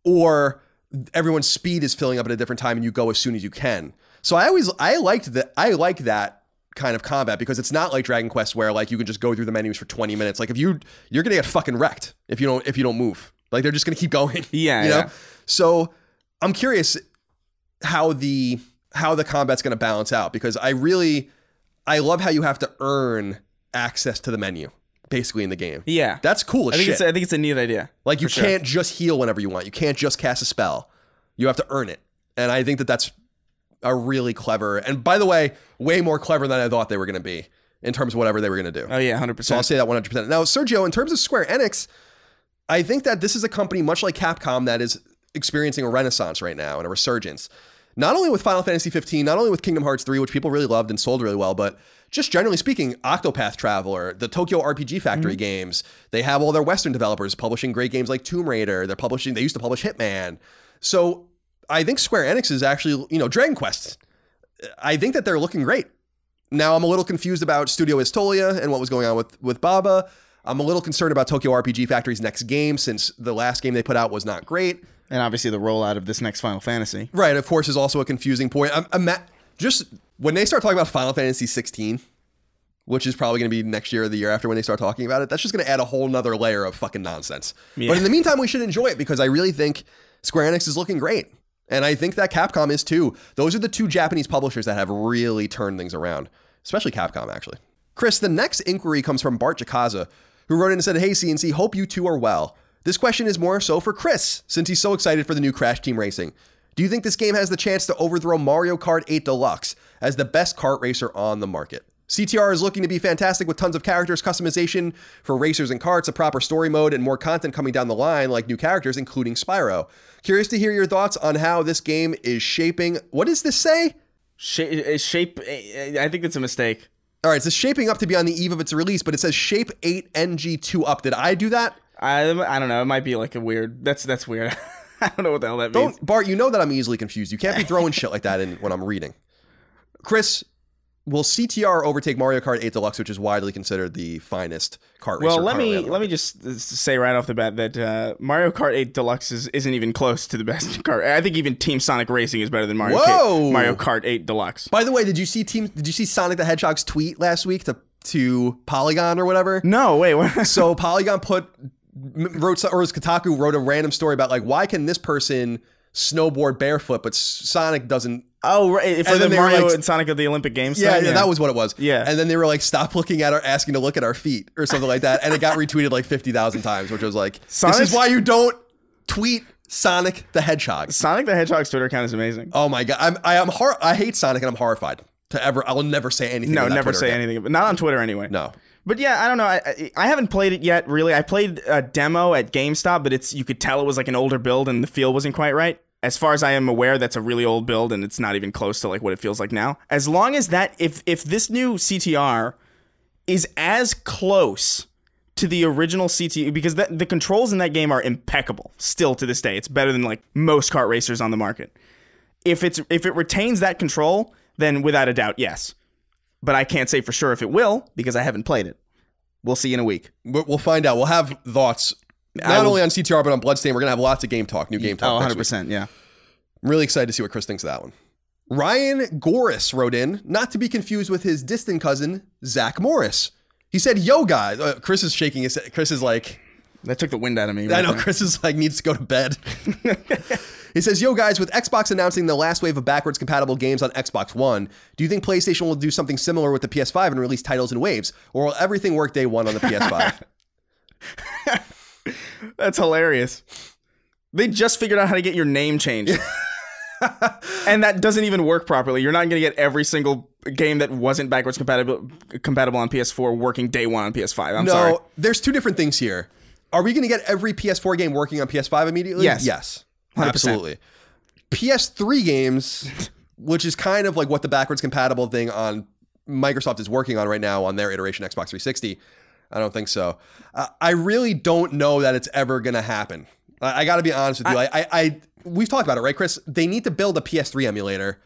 or everyone's speed is filling up at a different time and you go as soon as you can. So I always I liked that I like that kind of combat because it's not like Dragon Quest where like you can just go through the menus for 20 minutes. Like if you you're gonna get fucking wrecked if you don't if you don't move. Like they're just gonna keep *laughs* going. Yeah, You know? yeah. So I'm curious how the how the combat's gonna balance out because I really I love how you have to earn access to the menu basically in the game. yeah, That's cool as I think shit. it's I think it's a neat idea. Like you sure. can't just heal whenever you want. You can't just cast a spell. You have to earn it. And I think that that's a really clever and by the way, way more clever than I thought they were going to be in terms of whatever they were going to do. Oh yeah, hundred percent. so I'll say that 100%. Now, Sergio, in terms of Square Enix, I think that this is a company much like Capcom that is experiencing a renaissance right now and a resurgence. not only with Final Fantasy 15, not only with Kingdom Hearts 3, which people really loved and sold really well, but just generally speaking, Octopath Traveler, the Tokyo RPG Factory Mm-hmm. games, they have all their Western developers publishing great games like Tomb Raider. They're publishing, they used to publish Hitman. So I think Square Enix is actually, you know, Dragon Quest. I think that they're looking great. Now I'm a little confused about Studio Istolia and what was going on with with Baba. I'm a little concerned about Tokyo RPG Factory's next game since the last game they put out was not great. And obviously the rollout of this next Final Fantasy. Right, of course, is also a confusing point. I'm, I'm at- just when they start talking about Final Fantasy 16, which is probably going to be next year or the year after when they start talking about it, that's just going to add a whole nother layer of fucking nonsense. But in the meantime, we should enjoy it because I really think Square Enix is looking great. And I think that Capcom is too. Those are the two Japanese publishers that have really turned things around, especially Capcom, actually. Chris, the next inquiry comes from Bart Jakaza, who wrote in and said, Hey, CNC, hope you two are well. This question is more so for Chris, since he's so excited for the new Crash Team Racing. Do you think this game has the chance to overthrow Mario Kart 8 Deluxe as the best kart racer on the market? CTR is looking to be fantastic with tons of characters, customization for racers and carts, a proper story mode, and more content coming down the line, like new characters, including Spyro. Curious to hear your thoughts on how this game is shaping. What does this say? Uh, shape, shape I think it's a mistake. All right, says shaping up to be on the eve of its release, but it says Shape 8 NG2 up. Did I do that? I, I don't know. It might be like a weird. That's that's weird. *laughs* *laughs* I don't know what the hell that means. Don't Bart, you know that I'm easily confused. You can't be throwing shit like that in when I'm reading. Chris, will CTR overtake Mario Kart 8 Deluxe, which is widely considered the finest kart racer? Well, let me let me just uh, say right off the bat that uh, Mario Kart 8 Deluxe is, isn't even close to the best *laughs* kart. I think even Team Sonic Racing is better than Mario Whoa! Kart, Mario Kart 8 Deluxe. By the way, did you see team? Did you see Sonic the Hedgehog's tweet last week to to Polygon or whatever? No, wait, what? *laughs* So Polygon put wrote or was Kotaku wrote a random story about like why can this person snowboard barefoot but Sonic doesn't oh, right, for And the then Mario like- and Sonic of the Olympic Games. Yeah, thing? yeah, that was what it was. Yeah. And then they were like, stop looking at our, asking to look at our feet or something like that. And it got retweeted like 50,000 times, which was like, this is why you don't tweet Sonic the Hedgehog. Sonic the Hedgehog's Twitter account is amazing. Oh my God. I'm, I am hor- I hate Sonic and I'm horrified to ever, I will never say anything. no, never Twitter say again. anything. But not on Twitter anyway. No. But yeah, I don't know. I, I haven't played it yet. Really, I played a demo at GameStop, but it's you could tell it was like an older build and the feel wasn't quite right. As far as I am aware, that's a really old build and it's not even close to like what it feels like now. As long as that, if if this new CTR is as close to the original CT because that, the controls in that game are impeccable still to this day. It's better than like most kart racers on the market. If it's if it retains that control, then without a doubt, yes. But I can't say for sure if it will because I haven't played it. We'll see in a week. We'll find out. We'll have thoughts not will- only on CTR, but on Bloodstain. We're going to have lots of game talk, new game talk. Oh, next week. 100%. Yeah. I'm really excited to see what Chris thinks of that one. Ryan Goris wrote in, not to be confused with his distant cousin, Zach Morris. He said, Yo, guys. Uh, Chris is shaking his Chris is like, That took the wind out of me. I know. Chris is like, needs to go to bed. *laughs* he says, Yo, guys, with Xbox announcing the last wave of backwards compatible games on Xbox One, do you think PlayStation will do something similar with the PS5 and release titles in waves? Or will everything work day one on the PS5? *laughs* That's hilarious. They just figured out how to get your name changed. *laughs* and that doesn't even work properly. You're not going to get every single game that wasn't backwards compatible compatible on PS4 working day one on PS5. I'm no, sorry. there's two different things here. Are we going to get every PS4 game working on PS5 immediately? Yes. Yes. 100%. Absolutely. PS3 games, *laughs* which is kind of like what the backwards compatible thing on Microsoft is working on right now on their iteration Xbox 360. I don't think so. Uh, I really don't know that it's ever going to happen. I, I got to be honest with you. I, I, I, we've talked about it, right, Chris? They need to build a PS3 emulator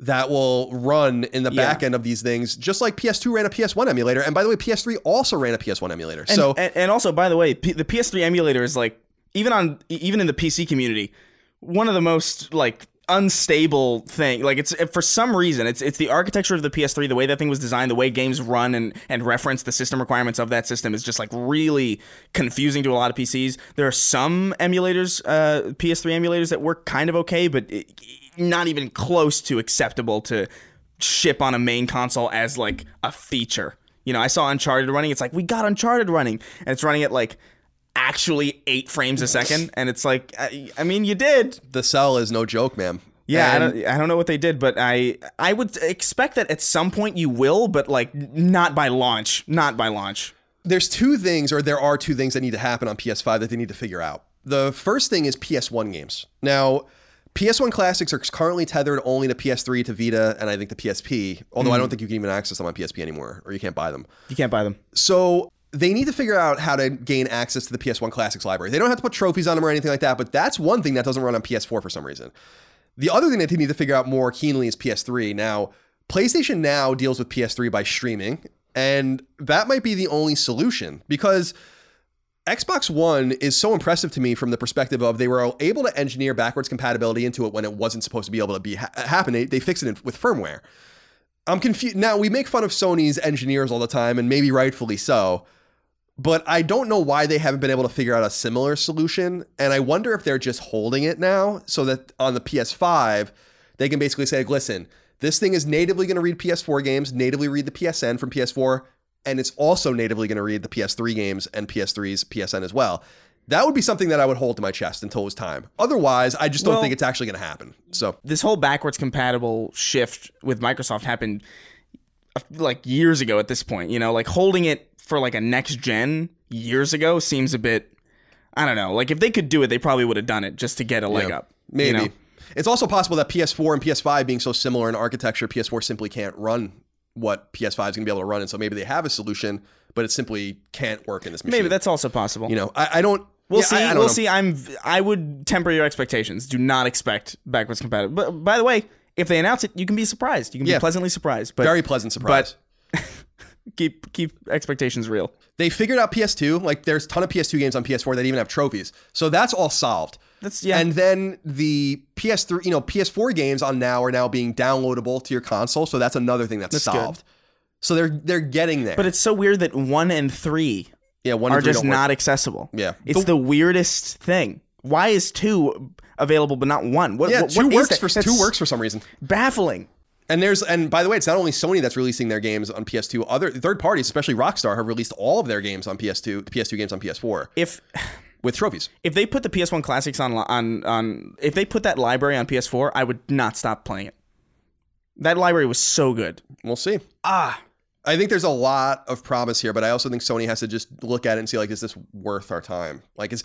that will run in the Yeah. back end of these things, just like PS2 ran a PS1 emulator. And by the way, PS3 also ran a PS1 emulator. And, so and, and also, by the way, P- the PS3 emulator is like even on even in the PC community, one of the most like unstable thing. Like it's for some reason it's it's the architecture of the PS3, the way that thing was designed, the way games run and and reference the system requirements of that system is just like really confusing to a lot of PCs. There are some emulators, uh, PS3 emulators that work kind of okay, but it, not even close to acceptable to ship on a main console as like a feature. You know, I saw Uncharted running. It's like we got Uncharted running, and it's running at like actually eight frames a second, and it's like, I, I mean, you did. the cell is no joke, man. Yeah, I don't, I don't know what they did, but I I would expect that at some point you will, but like not by launch, not by launch. there's two things, or there are two things that need to happen on PS5 that they need to figure out. The first thing is PS1 games. Now, PS1 classics are currently tethered only to PS3, to Vita, and I think the PSP. Although I don't mm. think you can even access them on PSP anymore, or you can't buy them. You can't buy them. So they need to figure out how to gain access to the PS1 Classics library. They don't have to put trophies on them or anything like that, but that's one thing that doesn't run on PS4 for some reason. The other thing that they need to figure out more keenly is PS3. Now, PlayStation Now deals with PS3 by streaming, and that might be the only solution because Xbox One is so impressive to me from the perspective of they were able to engineer backwards compatibility into it when it wasn't supposed to be able to be ha- happen. They, they fixed it in, with firmware. I'm confused. Now, we make fun of Sony's engineers all the time, and maybe rightfully so, but I don't know why they haven't been able to figure out a similar solution. And I wonder if they're just holding it now so that on the PS5, they can basically say, listen, this thing is natively going to read PS4 games, natively read the PSN from PS4, and it's also natively going to read the PS3 games and PS3's PSN as well. That would be something that I would hold to my chest until it was time. Otherwise, I just don't Well- think it's actually going to happen. So, This whole backwards compatible shift with Microsoft happened like years ago at this point. You know, like holding it for like a next gen years ago seems a bit. I don't know. Like if they could do it, they probably would have done it just to get a leg Yeah, up. you maybe. know? It's also possible that PS4 and PS5 being so similar in architecture, PS4 simply can't run what PS5 is going to be able to run. And so maybe they have a solution, but it simply can't work in this machine. Maybe that's also possible. you know, I, I don't. We'll yeah, see. I, I don't we'll know. see. I'm. I would temper your expectations. Do not expect backwards compatible. But by the way, if they announce it, you can be surprised. You can Yeah. be pleasantly surprised. But Very pleasant surprise. But *laughs* keep keep expectations real. they figured out PS2. Like there's a ton of PS2 games on PS4 that even have trophies. So that's all solved. That's yeah. And then the PS3, you know, PS4 games on now are now being downloadable to your console. So that's another thing that's, That's good. solved. So they're they're getting there. but it's so weird that one and three yeah, one are and three just work. not accessible. Yeah. It's The- the, weirdest thing. Why is two available but not one? What, Yeah, what- two what works for That's two works for some reason. Baffling. And there's and by the way, it's not only Sony that's releasing their games on PS2. Other third parties, especially Rockstar, have released all of their games on PS2, the PS2 games on PS4 If with trophies. if they put the PS1 classics on on on if they put that library on PS4, I would not stop playing it. That library was so good. We'll see. Ah, I think there's a lot of promise here, but I also think Sony has to just look at it and see like, is this worth our time? Like, is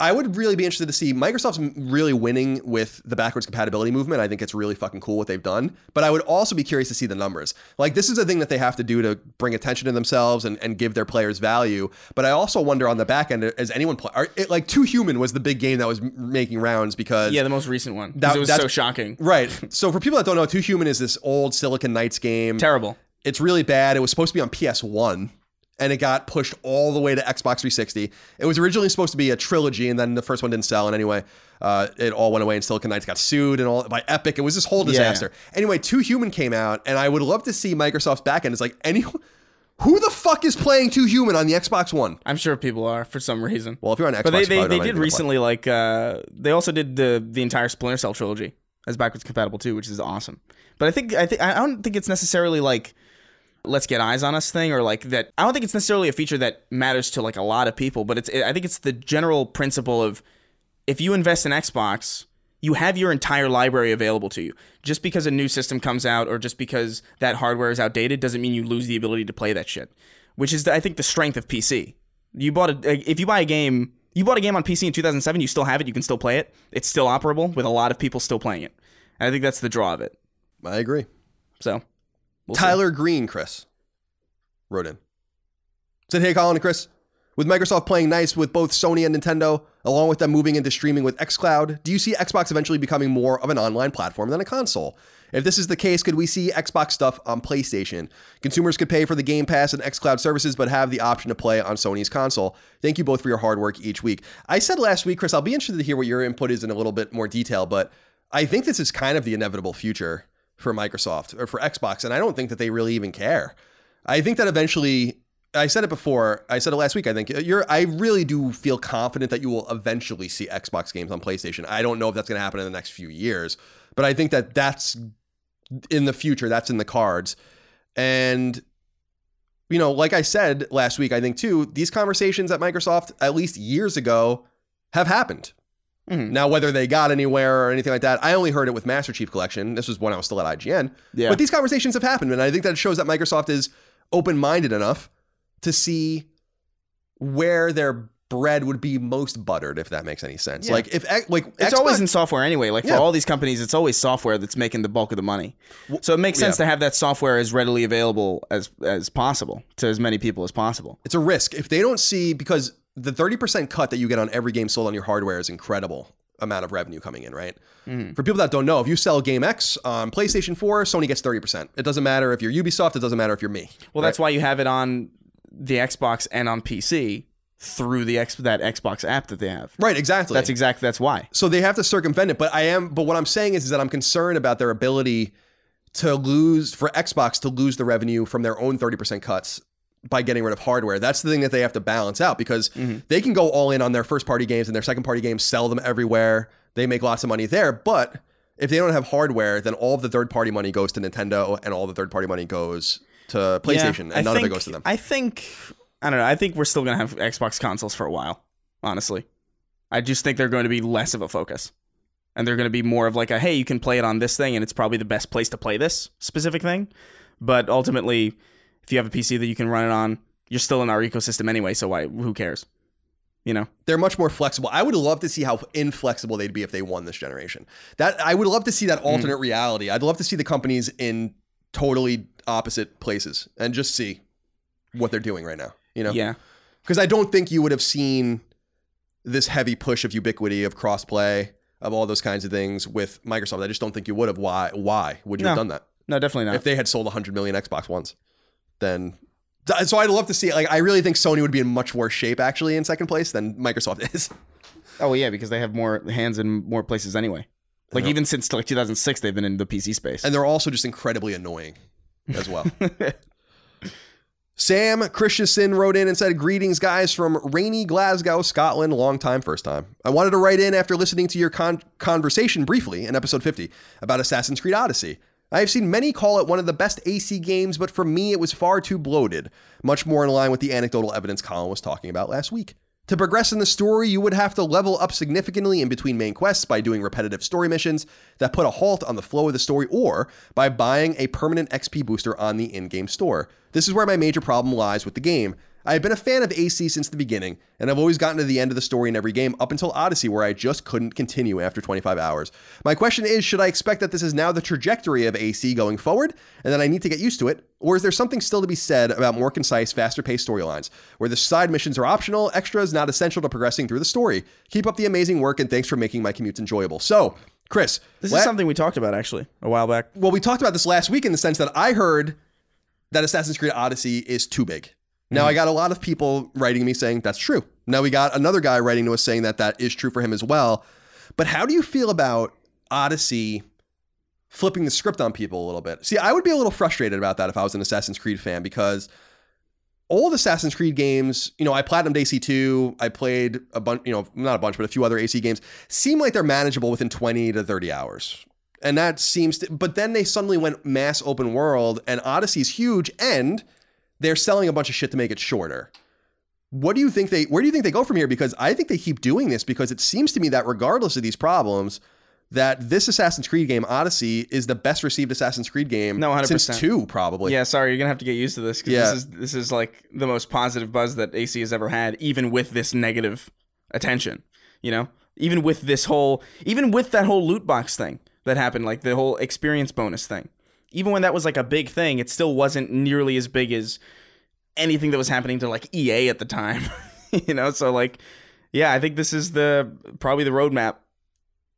I would really be interested to see Microsoft's really winning with the backwards compatibility movement. I think it's really fucking cool what they've done. But I would also be curious to see the numbers. Like, this is a thing that they have to do to bring attention to themselves and, and give their players value. But I also wonder on the back end, is anyone play? Are, it, like, Too Human was the big game that was making rounds because yeah, the most recent one. That- was so shocking. Right. So for people that don't know, Too Human is this old Silicon Knights game. Terrible. It's really bad. It was supposed to be on PS1 and it got pushed all the way to Xbox 360. It was originally supposed to be a trilogy and then the first one didn't sell. And anyway, uh, it all went away and Silicon Knights got sued and all by Epic. It was this whole disaster. Anyway, Two Human came out and I would love to see Microsoft's backend. It's like, any, who the fuck is playing Two Human on the Xbox One? I'm sure people are for some reason. Well, if you're on Xbox, but they they, they did recently like uh they also did the the entire Splinter Cell trilogy as backwards compatible too, which is awesome. But I think I think I don't think it's necessarily like let's get eyes on us thing or like that. I don't think it's necessarily a feature that matters to like a lot of people, but it's I think it's the general principle of if you invest in Xbox, you have your entire library available to you. Just because a new system comes out or just because that hardware is outdated doesn't mean you lose the ability to play that shit. Which is, I think, the strength of PC. You bought a if you buy a game, you bought a game on PC in 2007, you still have it, you can still play it. It's still operable with a lot of people still playing it. And I think that's the draw of it. I agree. So, we'll see. Tyler Green, Chris, wrote in. Said, hey, Colin and Chris, with Microsoft playing nice with both Sony and Nintendo, along with them moving into streaming with xCloud, do you see Xbox eventually becoming more of an online platform than a console? If this is the case, could we see Xbox stuff on PlayStation? Consumers could pay for the Game Pass and xCloud services, but have the option to play on Sony's console. Thank you both for your hard work each week. I said last week, Chris, I'll be interested to hear what your input is in a little bit more detail, but I think this is kind of the inevitable future for Microsoft or for Xbox, and I don't think that they really even care. I think that eventually, I said it before, I said it last week. I think you're. I really do feel confident that you will eventually see Xbox games on PlayStation. I don't know if that's going to happen in the next few years, but I think that that's in the future. That's in the cards, and you know, like I said last week, I think too, these conversations at Microsoft, at least years ago, have happened. Mhm. Now, whether they got anywhere or anything like that, I only heard it with Master Chief Collection. This was when I was still at IGN. Yeah. But these conversations have happened, and I think that shows that Microsoft is open minded enough to see where their bread would be most buttered if that makes any sense. Yeah. Like if like It's Xbox- always in software anyway. Like for Yeah. all these companies, it's always software that's making the bulk of the money. So it makes sense yeah. to have that software as readily available as as possible to as many people as possible. it's a risk if they don't see because the 30% cut that you get on every game sold on your hardware is incredible amount of revenue coming in, right? Mm-hmm. For people that don't know, if you sell Game X on PlayStation 4, Sony gets 30%. It doesn't matter if you're Ubisoft, it doesn't matter if you're me. Well, that's why you have it on the Xbox and on PC through the X that Xbox app that they have. Right, exactly. That's exactly that's why. so they have to circumvent it, but I am but what I'm saying is, is that I'm concerned about their ability to lose for Xbox to lose the revenue from their own 30% cuts by getting rid of hardware. That's the thing that they have to balance out because mm-hmm. they can go all in on their first party games and their second party games, sell them everywhere. They make lots of money there, but if they don't have hardware, then all of the third party money goes to Nintendo and all the third party money goes to PlayStation Yeah, and none of it goes to them. I think I don't know. I think we're still gonna have Xbox consoles for a while. Honestly, I just think they're going to be less of a focus, and they're going to be more of like a hey, you can play it on this thing, and it's probably the best place to play this specific thing. But ultimately, if you have a PC that you can run it on, you're still in our ecosystem anyway. So why? Who cares? You know. they're much more flexible. I would love to see how inflexible they'd be if they won this generation. That I would love to see that Mm. alternate reality. I'd love to see the companies in totally opposite places and just see what they're doing right now. You know, Yeah. because I don't think you would have seen this heavy push of ubiquity of crossplay of all those kinds of things with Microsoft. I just don't think you would have. Why? Why would you have done that No, definitely not. if they had sold 100 million Xbox Ones? Then. So I'd love to see. Like, I really think Sony would be in much worse shape actually in second place than Microsoft *laughs* is. oh yeah, because they have more hands in more places anyway. Like even since like 2006, they've been in the PC space. and they're also just incredibly annoying as well. *laughs* *laughs* Sam Christensen wrote in and said, Greetings, guys, from rainy Glasgow, Scotland. Long time, first time. I wanted to write in after listening to your con- conversation briefly in episode 50 about Assassin's Creed Odyssey. I have seen many call it one of the best AC games, but for me, it was far too bloated, much more in line with the anecdotal evidence Colin was talking about last week. To progress in the story, you would have to level up significantly in between main quests by doing repetitive story missions that put a halt on the flow of the story or by buying a permanent XP booster on the in game store. This is where my major problem lies with the game. I have been a fan of AC since the beginning, and I've always gotten to the end of the story in every game up until Odyssey, where I just couldn't continue after 25 hours. My question is should I expect that this is now the trajectory of AC going forward, and that I need to get used to it? Or is there something still to be said about more concise, faster paced storylines, where the side missions are optional, extras not essential to progressing through the story? Keep up the amazing work, and thanks for making my commutes enjoyable. So, Chris, this is something we talked about actually a while back. well, we talked about this last week in the sense that I heard that Assassin's Creed Odyssey is too big. Now, I mm-hmm. got a lot of people writing me saying that's true. Now, we got another guy writing to us saying that that is true for him as well. But how do you feel about Odyssey flipping the script on people a little bit? See, I would be a little frustrated about that if I was an Assassin's Creed fan because old Assassin's Creed games, you know, I platinumed AC2, I played a bunch, you know, not a bunch, but a few other AC games, seem like they're manageable within 20 to 30 hours. And that seems to, but then they suddenly went mass open world and Odyssey's huge and they're selling a bunch of shit to make it shorter. What do you think they, where do you think they go from here? Because I think they keep doing this because it seems to me that regardless of these problems, that this Assassin's Creed game, Odyssey, is the best received Assassin's Creed game No, 100%. since two, probably. Yeah, sorry, you're gonna have to get used to this because Yeah. this is this is like the most positive buzz that AC has ever had, even with this negative attention. You know, even with this whole, even with that whole loot box thing that happened, like the whole experience bonus thing. Even when that was like a big thing, it still wasn't nearly as big as anything that was happening to like EA at the time. *laughs* you know, so like, yeah, I think this is the probably the roadmap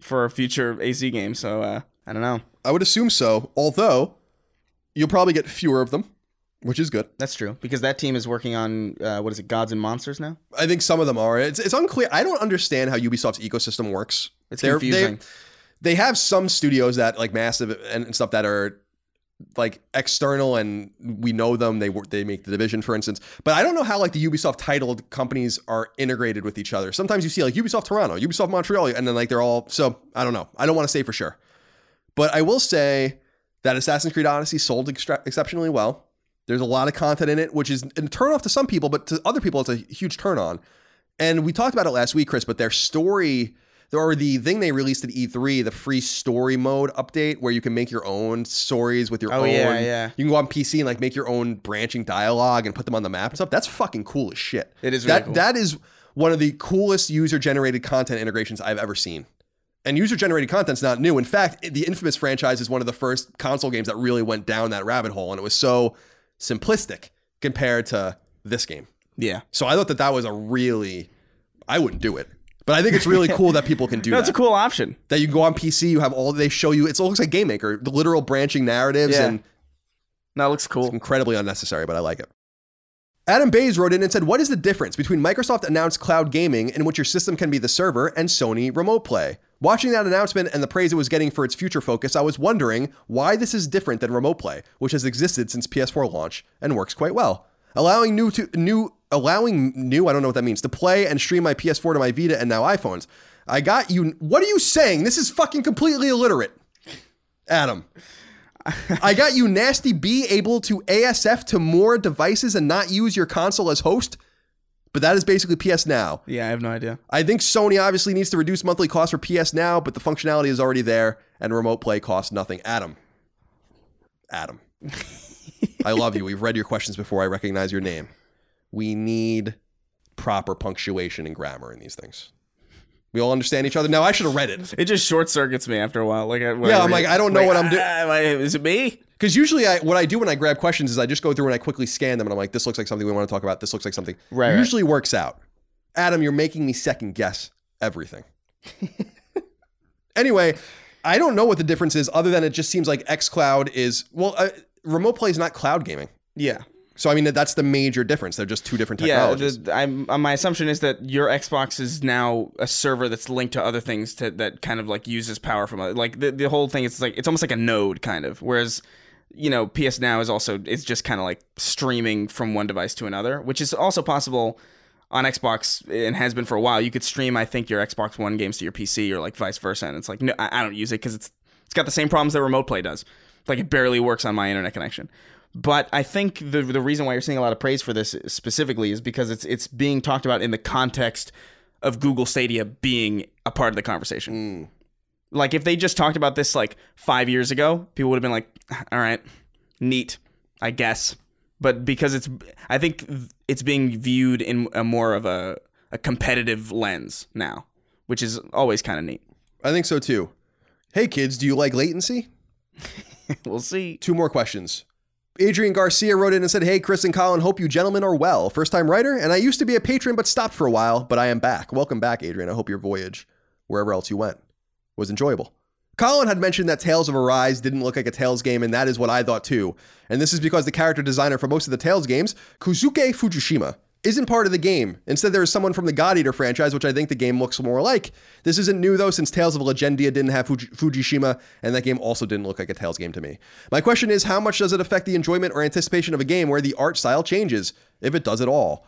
for a future AC game. So uh, I don't know. I would assume so, although you'll probably get fewer of them, which is good. That's true because that team is working on uh, what is it, Gods and Monsters now. I think some of them are. It's, it's unclear. I don't understand how Ubisoft's ecosystem works. It's They're- confusing. They, they have some studios that like massive and, and stuff that are like external and we know them. They they make the division, for instance. But I don't know how like the Ubisoft titled companies are integrated with each other. Sometimes you see like Ubisoft Toronto, Ubisoft Montreal, and then like they're all. So I don't know. I don't want to say for sure, but I will say that Assassin's Creed Odyssey sold extra- exceptionally well. There's a lot of content in it, which is a turn off to some people, but to other people, it's a huge turn on. And we talked about it last week, Chris, but their story, or the thing they released at E3, the free story mode update, where you can make your own stories with your Oh, own. yeah, yeah. You can go on PC and like make your own branching dialogue and put them on the map and stuff. That's fucking cool as shit. It is really that cool. that is one of the coolest user generated content integrations I've ever seen. And user generated content's not new. In fact, the Infamous franchise is one of the first console games that really went down that rabbit hole, and it was so simplistic compared to this game. Yeah. So I thought that that was a really, I wouldn't do it. But I think it's really cool that people can do *laughs* No, that. it's a cool option. that you go on PC, you have all they show you. It looks like Game Maker, the literal branching narratives, Yeah. and it looks cool. incredibly unnecessary, but I like it. Adam Bays wrote in and said, What is the difference between Microsoft announced cloud gaming, in which your system can be the server, and Sony remote play? Watching that announcement and the praise it was getting for its future focus, I was wondering why this is different than remote play, which has existed since PS4 launch and works quite well. Allowing new to new allowing new, I don't know what that means, to play and stream my PS4 to my Vita and now iPhones. I got you. What are you saying? This is fucking completely illiterate. Adam. I got you, Nasty B, able to ASF to more devices and not use your console as host. But that is basically PS Now. Yeah, I have no idea. I think Sony obviously needs to reduce monthly costs for PS Now, but the functionality is already there, and remote play costs nothing. Adam. Adam. *laughs* I love you. We've read your questions before I recognize your name. We need proper punctuation and grammar in these things. We all understand each other. Now I should have read it. It just short circuits me after a while. Like, I- Yeah, I'm like. I don't know what I'm doing. ah, am I- Is it me? Because usually, I what I do when I grab questions is I just go through and I quickly scan them, and I'm like, this looks like something we want to talk about. This looks like something. Right, right. Usually works out. Adam, you're making me second guess everything. *laughs* anyway, I don't know what the difference is, other than it just seems like XCloud is well, uh, remote play is not cloud gaming. Yeah. So I mean, that's the major difference. They're just two different Yeah, technologies. the, I'm, uh, my assumption is that your Xbox is now a server that's linked to other things to, that kind of like uses power from other, like the, the whole thing. It's like it's almost like a node kind of. Whereas, you know, PS Now is also it's just kind of like streaming from one device to another, which is also possible on Xbox and has been for a while. You could stream, I think, your Xbox One games to your PC or like vice versa. And it's like no, I, I don't use it because it's it's got the same problems that Remote Play does. Like it barely works on my internet connection. But I think the the reason why you're seeing a lot of praise for this specifically is because it's it's being talked about in the context of Google Stadia being a part of the conversation. Mm. Like if they just talked about this like five years ago, people would have been like, "All right, neat, I guess." But because it's, I think it's being viewed in a more of a a competitive lens now, which is always kind of neat. I think so too. Hey kids, do you like latency? *laughs* we'll see. Two more questions. Adrian Garcia wrote in and said, Hey, Chris and Colin, hope you gentlemen are well. First time writer, and I used to be a patron but stopped for a while, but I am back. Welcome back, Adrian. I hope your voyage, wherever else you went, was enjoyable. Colin had mentioned that Tales of Arise didn't look like a Tales game, and that is what I thought too. And this is because the character designer for most of the Tales games, Kosuke Fujishima, isn't part of the game. Instead, there is someone from the God Eater franchise, which I think the game looks more like. This isn't new though, since Tales of Legendia didn't have Fuji- Fujishima, and that game also didn't look like a Tales game to me. My question is, how much does it affect the enjoyment or anticipation of a game where the art style changes, if it does at all?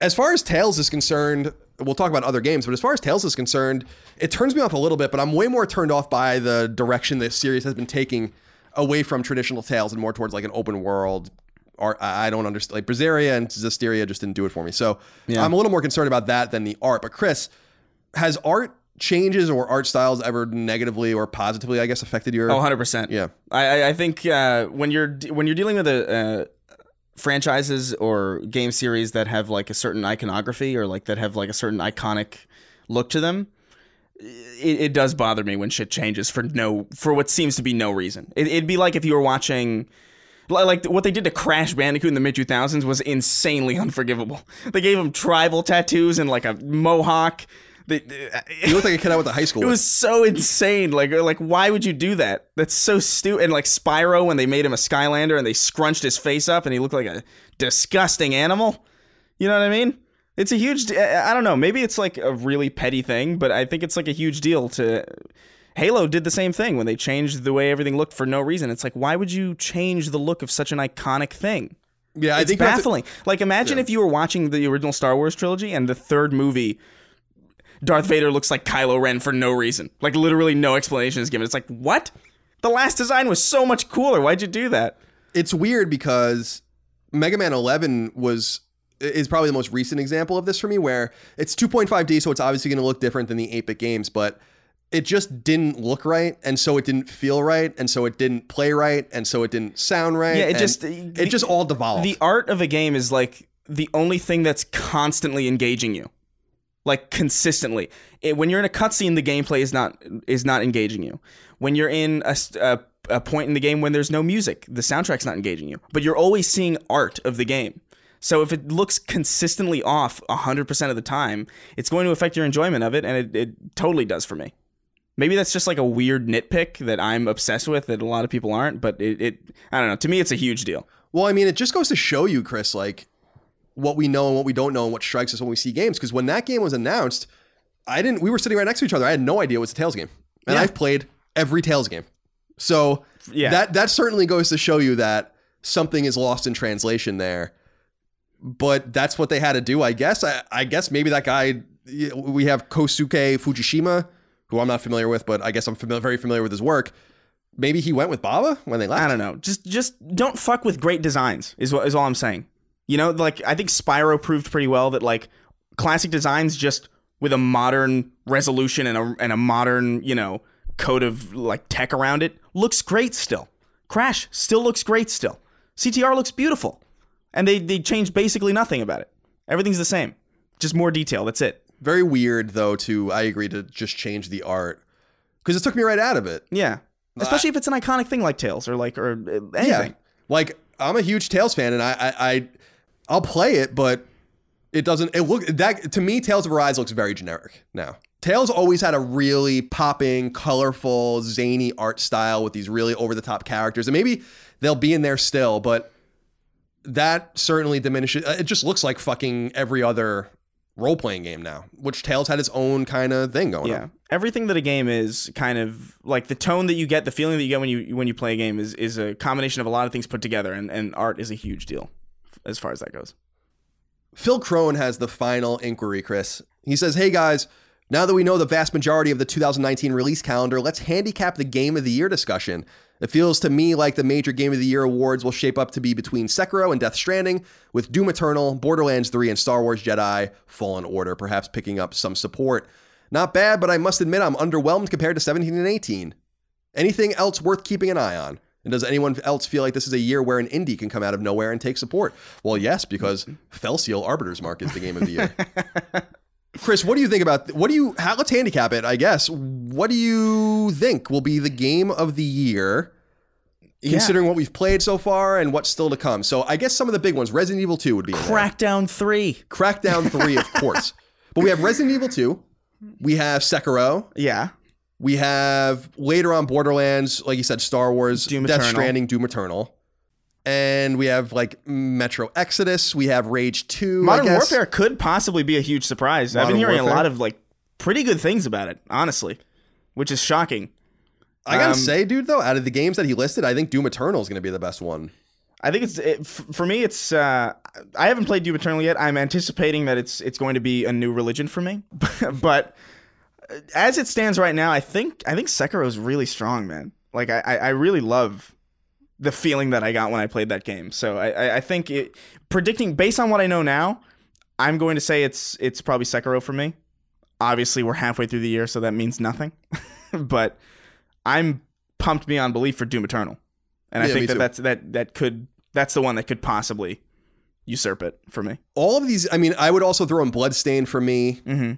As far as Tales is concerned, we'll talk about other games, but as far as Tales is concerned, it turns me off a little bit, but I'm way more turned off by the direction this series has been taking away from traditional Tales and more towards like an open world. Art, I I don't understand. Like Berseria and Zestiria just didn't do it for me. So yeah. I'm a little more concerned about that than the art. But Chris, has art changes or art styles ever negatively or positively, I guess, affected your? Oh, 100%. Yeah. I, I- I think uh, when you're when you're dealing with a uh, franchises or game series that have like a certain iconography or like that have like a certain iconic look to them, it, it does bother me when shit changes for no for what seems to be no reason. It, it'd be like if you were watching. Li- Like what they did to Crash Bandicoot in the mid 2000s was insanely unforgivable. They gave him tribal tattoos and like a mohawk. They, You *laughs* look like a kid I went to high school it with. was so insane. Like, like, why would you do that? That's so stupid. And like Spyro, when they made him a Skylander and they scrunched his face up and he looked like a disgusting animal. You know what I mean? It's a huge. I don't know. Maybe it's like a really petty thing, but I think it's like a huge deal to. Halo did the same thing when they changed the way everything looked for no reason. It's like, why would you change the look of such an iconic thing? yeah, I It's think you have to- baffling. like, imagine if you were watching the original Star Wars trilogy and the third movie, Darth Vader looks like Kylo Ren for no reason. Like, literally no explanation is given. It's like, what? The last design was so much cooler. Why'd you do that? it's weird because Mega Man 11 was is probably the most recent example of this for me where it's 2.5D so it's obviously going to look different than the 8-bit games but it just didn't look right and so it didn't feel right and so it didn't play right and so it didn't sound right Yeah, it just- it just all devolved The art of a game is like the only thing that's constantly engaging you. like consistently. It, when you're in a cutscene, the gameplay is not is not engaging you. When you're in a a point in the game when there's no music, the soundtrack's not engaging you. But you're always seeing art of the game. So if it looks consistently off 100% of the time, it's going to affect your enjoyment of it, and it, it totally does for me. Maybe that's just like a weird nitpick that I'm obsessed with that a lot of people aren't, but it, it I don't know. To me, it's a huge deal. Well, I mean, it just goes to show you, Chris, like what we know and what we don't know and what strikes us when we see games. Because when that game was announced, I didn't. We were sitting right next to each other. I had no idea it was a Tales game, and Yeah. I've played every Tales game. So Yeah. that that certainly goes to show you that something is lost in translation there. But that's what they had to do, I guess. I, I guess maybe that guy. We have Kosuke Fujishima, who I'm not familiar with, but I guess I'm familiar, very familiar with his work. Maybe he went with Baba when they left. I don't know. Just just don't fuck with great designs is what is all I'm saying. You know, like I think Spyro proved pretty well that like classic designs just with a modern resolution and a and a modern, you know, code of like tech around it looks great still. Crash still looks great still. CTR looks beautiful. And they they changed basically nothing about it. Everything's the same. Just more detail, that's it. Very weird though to I agree to just change the art because it took me right out of it. Yeah. Especially if it's an iconic thing like Tales or like or uh, anything. Yeah, like I'm a huge Tales fan, and I I, I I'll play it, but it doesn't. It look that to me, Tales of Arise looks very generic now. Tales always had a really popping, colorful, zany art style with these really over the top characters, and maybe they'll be in there still, but that certainly diminishes. It just looks like fucking every other role playing game now, which Tales had its own kind of thing going on. Yeah, on. everything that a game is kind of like the tone that you get, the feeling that you get when you when you play a game is is a combination of a lot of things put together, and and art is a huge deal as far as that goes. Phil Crone has the final inquiry, Chris. He says, Hey guys, now that we know the vast majority of the 2019 release calendar, let's handicap the Game of the Year discussion. It feels to me like the major Game of the Year awards will shape up to be between Sekiro and Death Stranding, with Doom Eternal, Borderlands 3, and Star Wars Jedi Fallen Order perhaps picking up some support. Not bad, but I must admit I'm underwhelmed compared to 17 and 18. Anything else worth keeping an eye on? And does anyone else feel like this is a year where an indie can come out of nowhere and take support? Well, yes, because mm-hmm. Fell Seal Arbiter's Mark is the game of the year. *laughs* Chris, what do you think about what do you how, let's handicap it, I guess. What do you think will be the game of the year considering what we've played so far and what's still to come? So, I guess some of the big ones, Resident Evil 2 would be. Crackdown three. Crackdown 3, of *laughs* course. But we have Resident Evil 2, we have Sekiro, Yeah, we have later on Borderlands, like you said, Star Wars, Doom Death Eternal. Stranding, Doom Eternal. And we have like Metro Exodus, we have Rage 2. I Modern. Warfare could possibly be a huge surprise. I've been hearing Warfare? a lot of like pretty good things about it, honestly, which is shocking. I gotta Um, say, dude, though, out of the games that he listed, I think Doom Eternal is gonna be the best one. I think it's it, for me. It's uh, I haven't played Doom Eternal yet. I'm anticipating that it's it's going to be a new religion for me. *laughs* but as it stands right now, I think I think Sekiro is really strong, man. Like I I really love the feeling that I got when I played that game. So I I, I think it predicting based on what I know now, I'm going to say it's it's probably Sekiro for me. Obviously, we're halfway through the year, so that means nothing. *laughs* but I'm pumped beyond belief for Doom Eternal, and I Yeah, me think that too. that's that that could that's the one that could possibly usurp it for me. All of these, I mean, I would also throw in Bloodstain for me. Mm-hmm.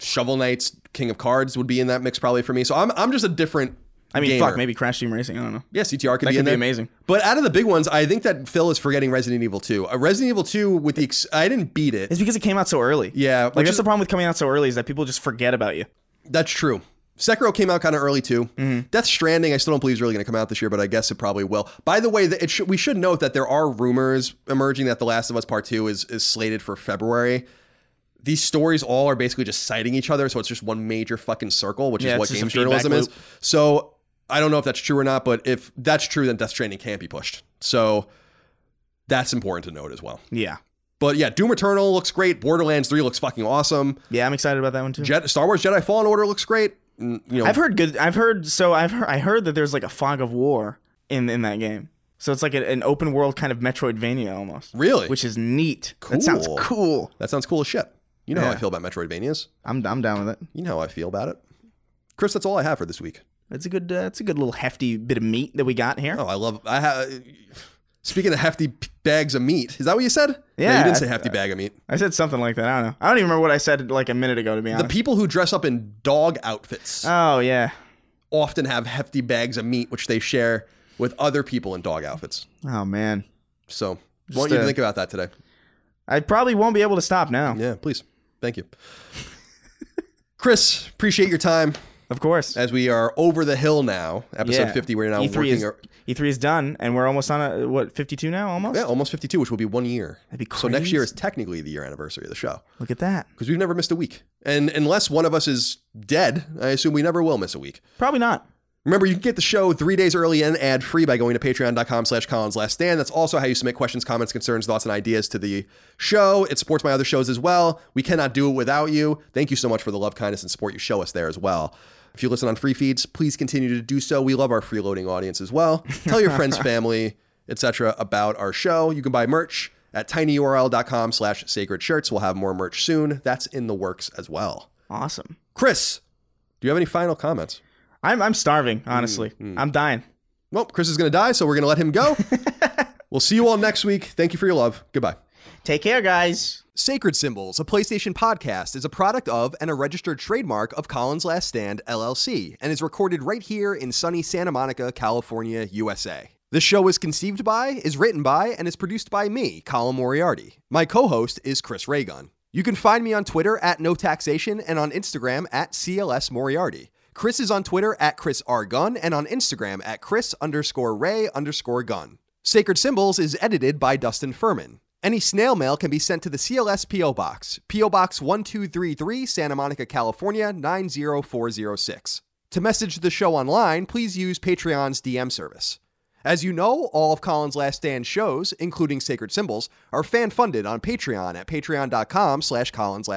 Shovel Knights, King of Cards would be in that mix probably for me. So I'm, I'm just a different. I mean, gamer. fuck, maybe Crash Team Racing. I don't know. Yeah, CTR could That be in could be amazing. But out of the big ones, I think that Phil is forgetting Resident Evil 2. Uh, Resident Evil 2 with the ex- I didn't beat it. It's because it came out so early. Yeah, like that's is- the problem with coming out so early is that people just forget about you. That's true. Sekiro came out kind of early too. Mm-hmm. Death Stranding, I still don't believe is really going to come out this year, but I guess it probably will. By the way, that it should, we should note that there are rumors emerging that The Last of Us Part Two is is slated for February. These stories all are basically just citing each other, so it's just one major fucking circle, which Yeah, is what games journalism is. So I don't know if that's true or not, but if that's true, then Death Stranding can't be pushed. So that's important to note as well. Yeah. But yeah, Doom Eternal looks great. Borderlands Three looks fucking awesome. Yeah, I'm excited about that one too. Jet, Star Wars Jedi Fallen Order looks great. You know, I've heard good. I've heard so. I've heard. I heard that there's like a fog of war in in that game. So it's like a, an open world kind of Metroidvania almost. Really? Which is neat. That sounds Cool. cool. That sounds cool as shit. You know how I feel about Metroidvanias. I'm I'm down with it. You know how I feel about it. Chris, that's all I have for this week. It's a good. Uh, it's a good little hefty bit of meat that we got here. Oh, I love. I have Speaking of hefty bags of meat, is that what you said? No, Yeah, you didn't say hefty bag of meat. I said something like that. I don't know. I don't even remember what I said like a minute ago, to be honest, The people who dress up in dog outfits oh, yeah. often have hefty bags of meat, which they share with other people in dog outfits. Oh, man. So, Just, want you to uh, think about that today. I probably won't be able to stop now. Yeah, please. Thank you. *laughs* Chris, appreciate your time Of course. as we are over the hill now. Episode Yeah. 50, we're now E3 working. is, our- E3 is done, and we're almost on a, what, 52 now, almost? yeah, almost 52, which will be one year. That'd be crazy. So next year is technically the year anniversary of the show Look at that. because we've never missed a week. And unless one of us is dead, I assume we never will miss a week. Probably not. Remember, you can get the show three days early and ad free by going to patreon.com slash Colin's Last Stand. That's also how you submit questions, comments, concerns, thoughts, and ideas to the show. It supports my other shows as well. We cannot do it without you. Thank you so much for the love, kindness, and support you show us there as well. If you listen on free feeds, please continue to do so. We love our freeloading audience as well. *laughs* Tell your friends, family, etc. about our show. You can buy merch at tinyurl.com slash sacred shirts. We'll have more merch soon. That's in the works as well. Awesome. Chris, do you have any final comments? I'm, I'm starving, Mm, honestly. I'm dying. Well, Chris is going to die, so we're going to let him go. *laughs* we'll see you all next week. Thank you for your love. Goodbye. Take care, guys. Sacred Symbols, a PlayStation podcast, is a product of and a registered trademark of Colin's Last Stand, LLC, and is recorded right here in sunny Santa Monica, California, USA. The show is conceived by, is written by, and is produced by me, Colin Moriarty. My co host is Chris Ray Gun. You can find me on Twitter at No Taxation and on Instagram at CLS Moriarty. Chris is on Twitter at Chris R. Gunn and on Instagram at Chris underscore Ray underscore Gunn. Sacred Symbols is edited by Dustin Furman. Any snail mail can be sent to the CLS P.O. Box, P.O. Box 1233, Santa Monica, California 90406. To message the show online, please use Patreon's DM service. As you know, all of Colin's Last Stand shows, including Sacred Symbols, are fan-funded on Patreon at patreon.com slash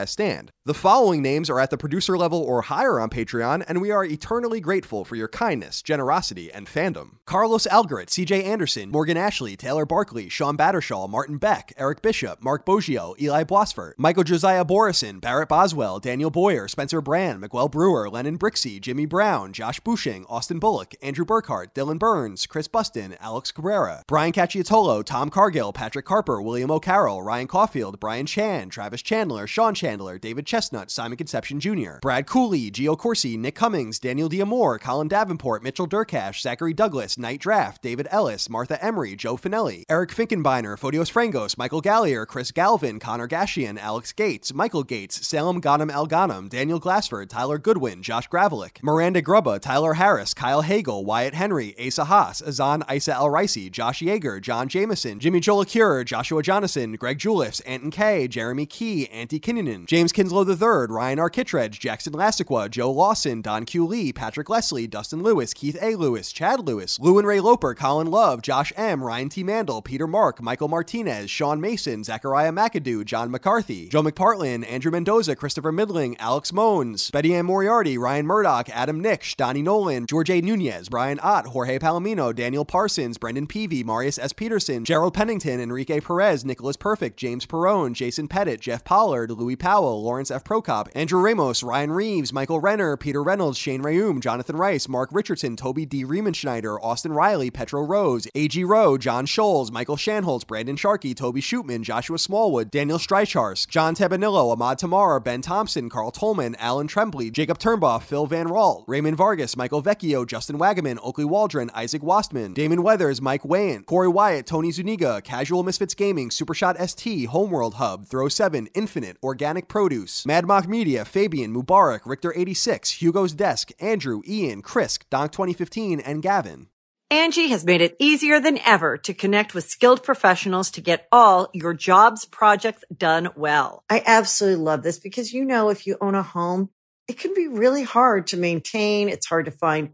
Stand. The following names are at the producer level or higher on Patreon, and we are eternally grateful for your kindness, generosity, and fandom. Carlos Algaret, CJ Anderson, Morgan Ashley, Taylor Barkley, Sean Battershaw, Martin Beck, Eric Bishop, Mark Boggio, Eli Blosford, Michael Josiah Borison, Barrett Boswell, Daniel Boyer, Spencer Brand, Miguel Brewer, Lennon Brixey, Jimmy Brown, Josh Bushing, Austin Bullock, Andrew Burkhart, Dylan Burns, Chris Buston, Alex Cabrera, Brian Cacciatolo, Tom Cargill, Patrick Harper, William O'Carroll, Ryan Caulfield, Brian Chan, Travis Chandler, Sean Chandler, David Chestnut, Simon Conception Jr., Brad Cooley, Gio Corsi, Nick Cummings, Daniel Diamore, Colin Davenport, Mitchell Durkash, Zachary Douglas, Knight Draft, David Ellis, Martha Emery, Joe Finelli, Eric Finkenbeiner, Photios Frangos, Michael Gallier, Chris Galvin, Connor Gashian, Alex Gates, Michael Gates, Salem Ghanem Al Ghanem, Daniel Glassford, Tyler Goodwin, Josh Gravelick, Miranda Grubba, Tyler Harris, Kyle Hagel, Wyatt Henry, Asa Haas, Azan Isa El Ricey, Josh Yeager, John Jameson, Jimmy Jolicure, Joshua Jonathan, Greg Juliffs, Anton K, Jeremy Key, Antti Kinnunen, James Kinslow III, Ryan R. Kittredge, Jackson Lassiqua, Joe Lawson, Don Q. Lee, Patrick Leslie, Dustin Lewis, Keith A. Lewis, Chad Lewis, Lou and Ray Loper, Colin Love, Josh M., Ryan T. Mandel, Peter Mark, Michael Martinez, Sean Mason, Zachariah McAdoo, John McCarthy, Joe McPartlin, Andrew Mendoza, Christopher Midling, Alex Mones, Betty Ann Moriarty, Ryan Murdoch, Adam Nix, Donnie Nolan, George A. Nunez, Brian Ott, Jorge Palomino, Daniel Parsons, Brendan Peavy, Marius S. Peterson, Gerald Pennington, Enrique Perez, Nicholas Perfect, James Perrone, Jason Pettit, Jeff Pollard, Louis Powell, Lawrence F. Prokop, Andrew Ramos, Ryan Reeves, Michael Renner, Peter Reynolds, Shane Rayum, Jonathan Rice, Mark Richardson, Toby D. Riemenschneider, Austin Riley, Petro Rose, A.G. Rowe, John Scholes, Michael Shanholz, Brandon Sharkey, Toby Shootman, Joshua Smallwood, Daniel Streichars, John Tabanillo, Ahmad Tamar, Ben Thompson, Carl Tolman, Alan Trembley, Jacob Turnbaugh, Phil Van Ralt, Raymond Vargas, Michael Vecchio, Justin Wagaman, Oakley Waldron, Isaac Wastman, Damon Weathers, Mike Wayne, Corey Wyatt, Tony Zuniga, Casual Misfits Gaming, Supershot ST, Homeworld Hub, Throw 7, Infinite, Organic Produce, Mad Mock Media, Fabian, Mubarak, Richter86, Hugo's Desk, Andrew, Ian, Krisk, Donk 2015, and Gavin. Angi has made it easier than ever to connect with skilled professionals to get all your jobs projects done well. I absolutely love this because, you know, if you own a home, it can be really hard to maintain. It's hard to find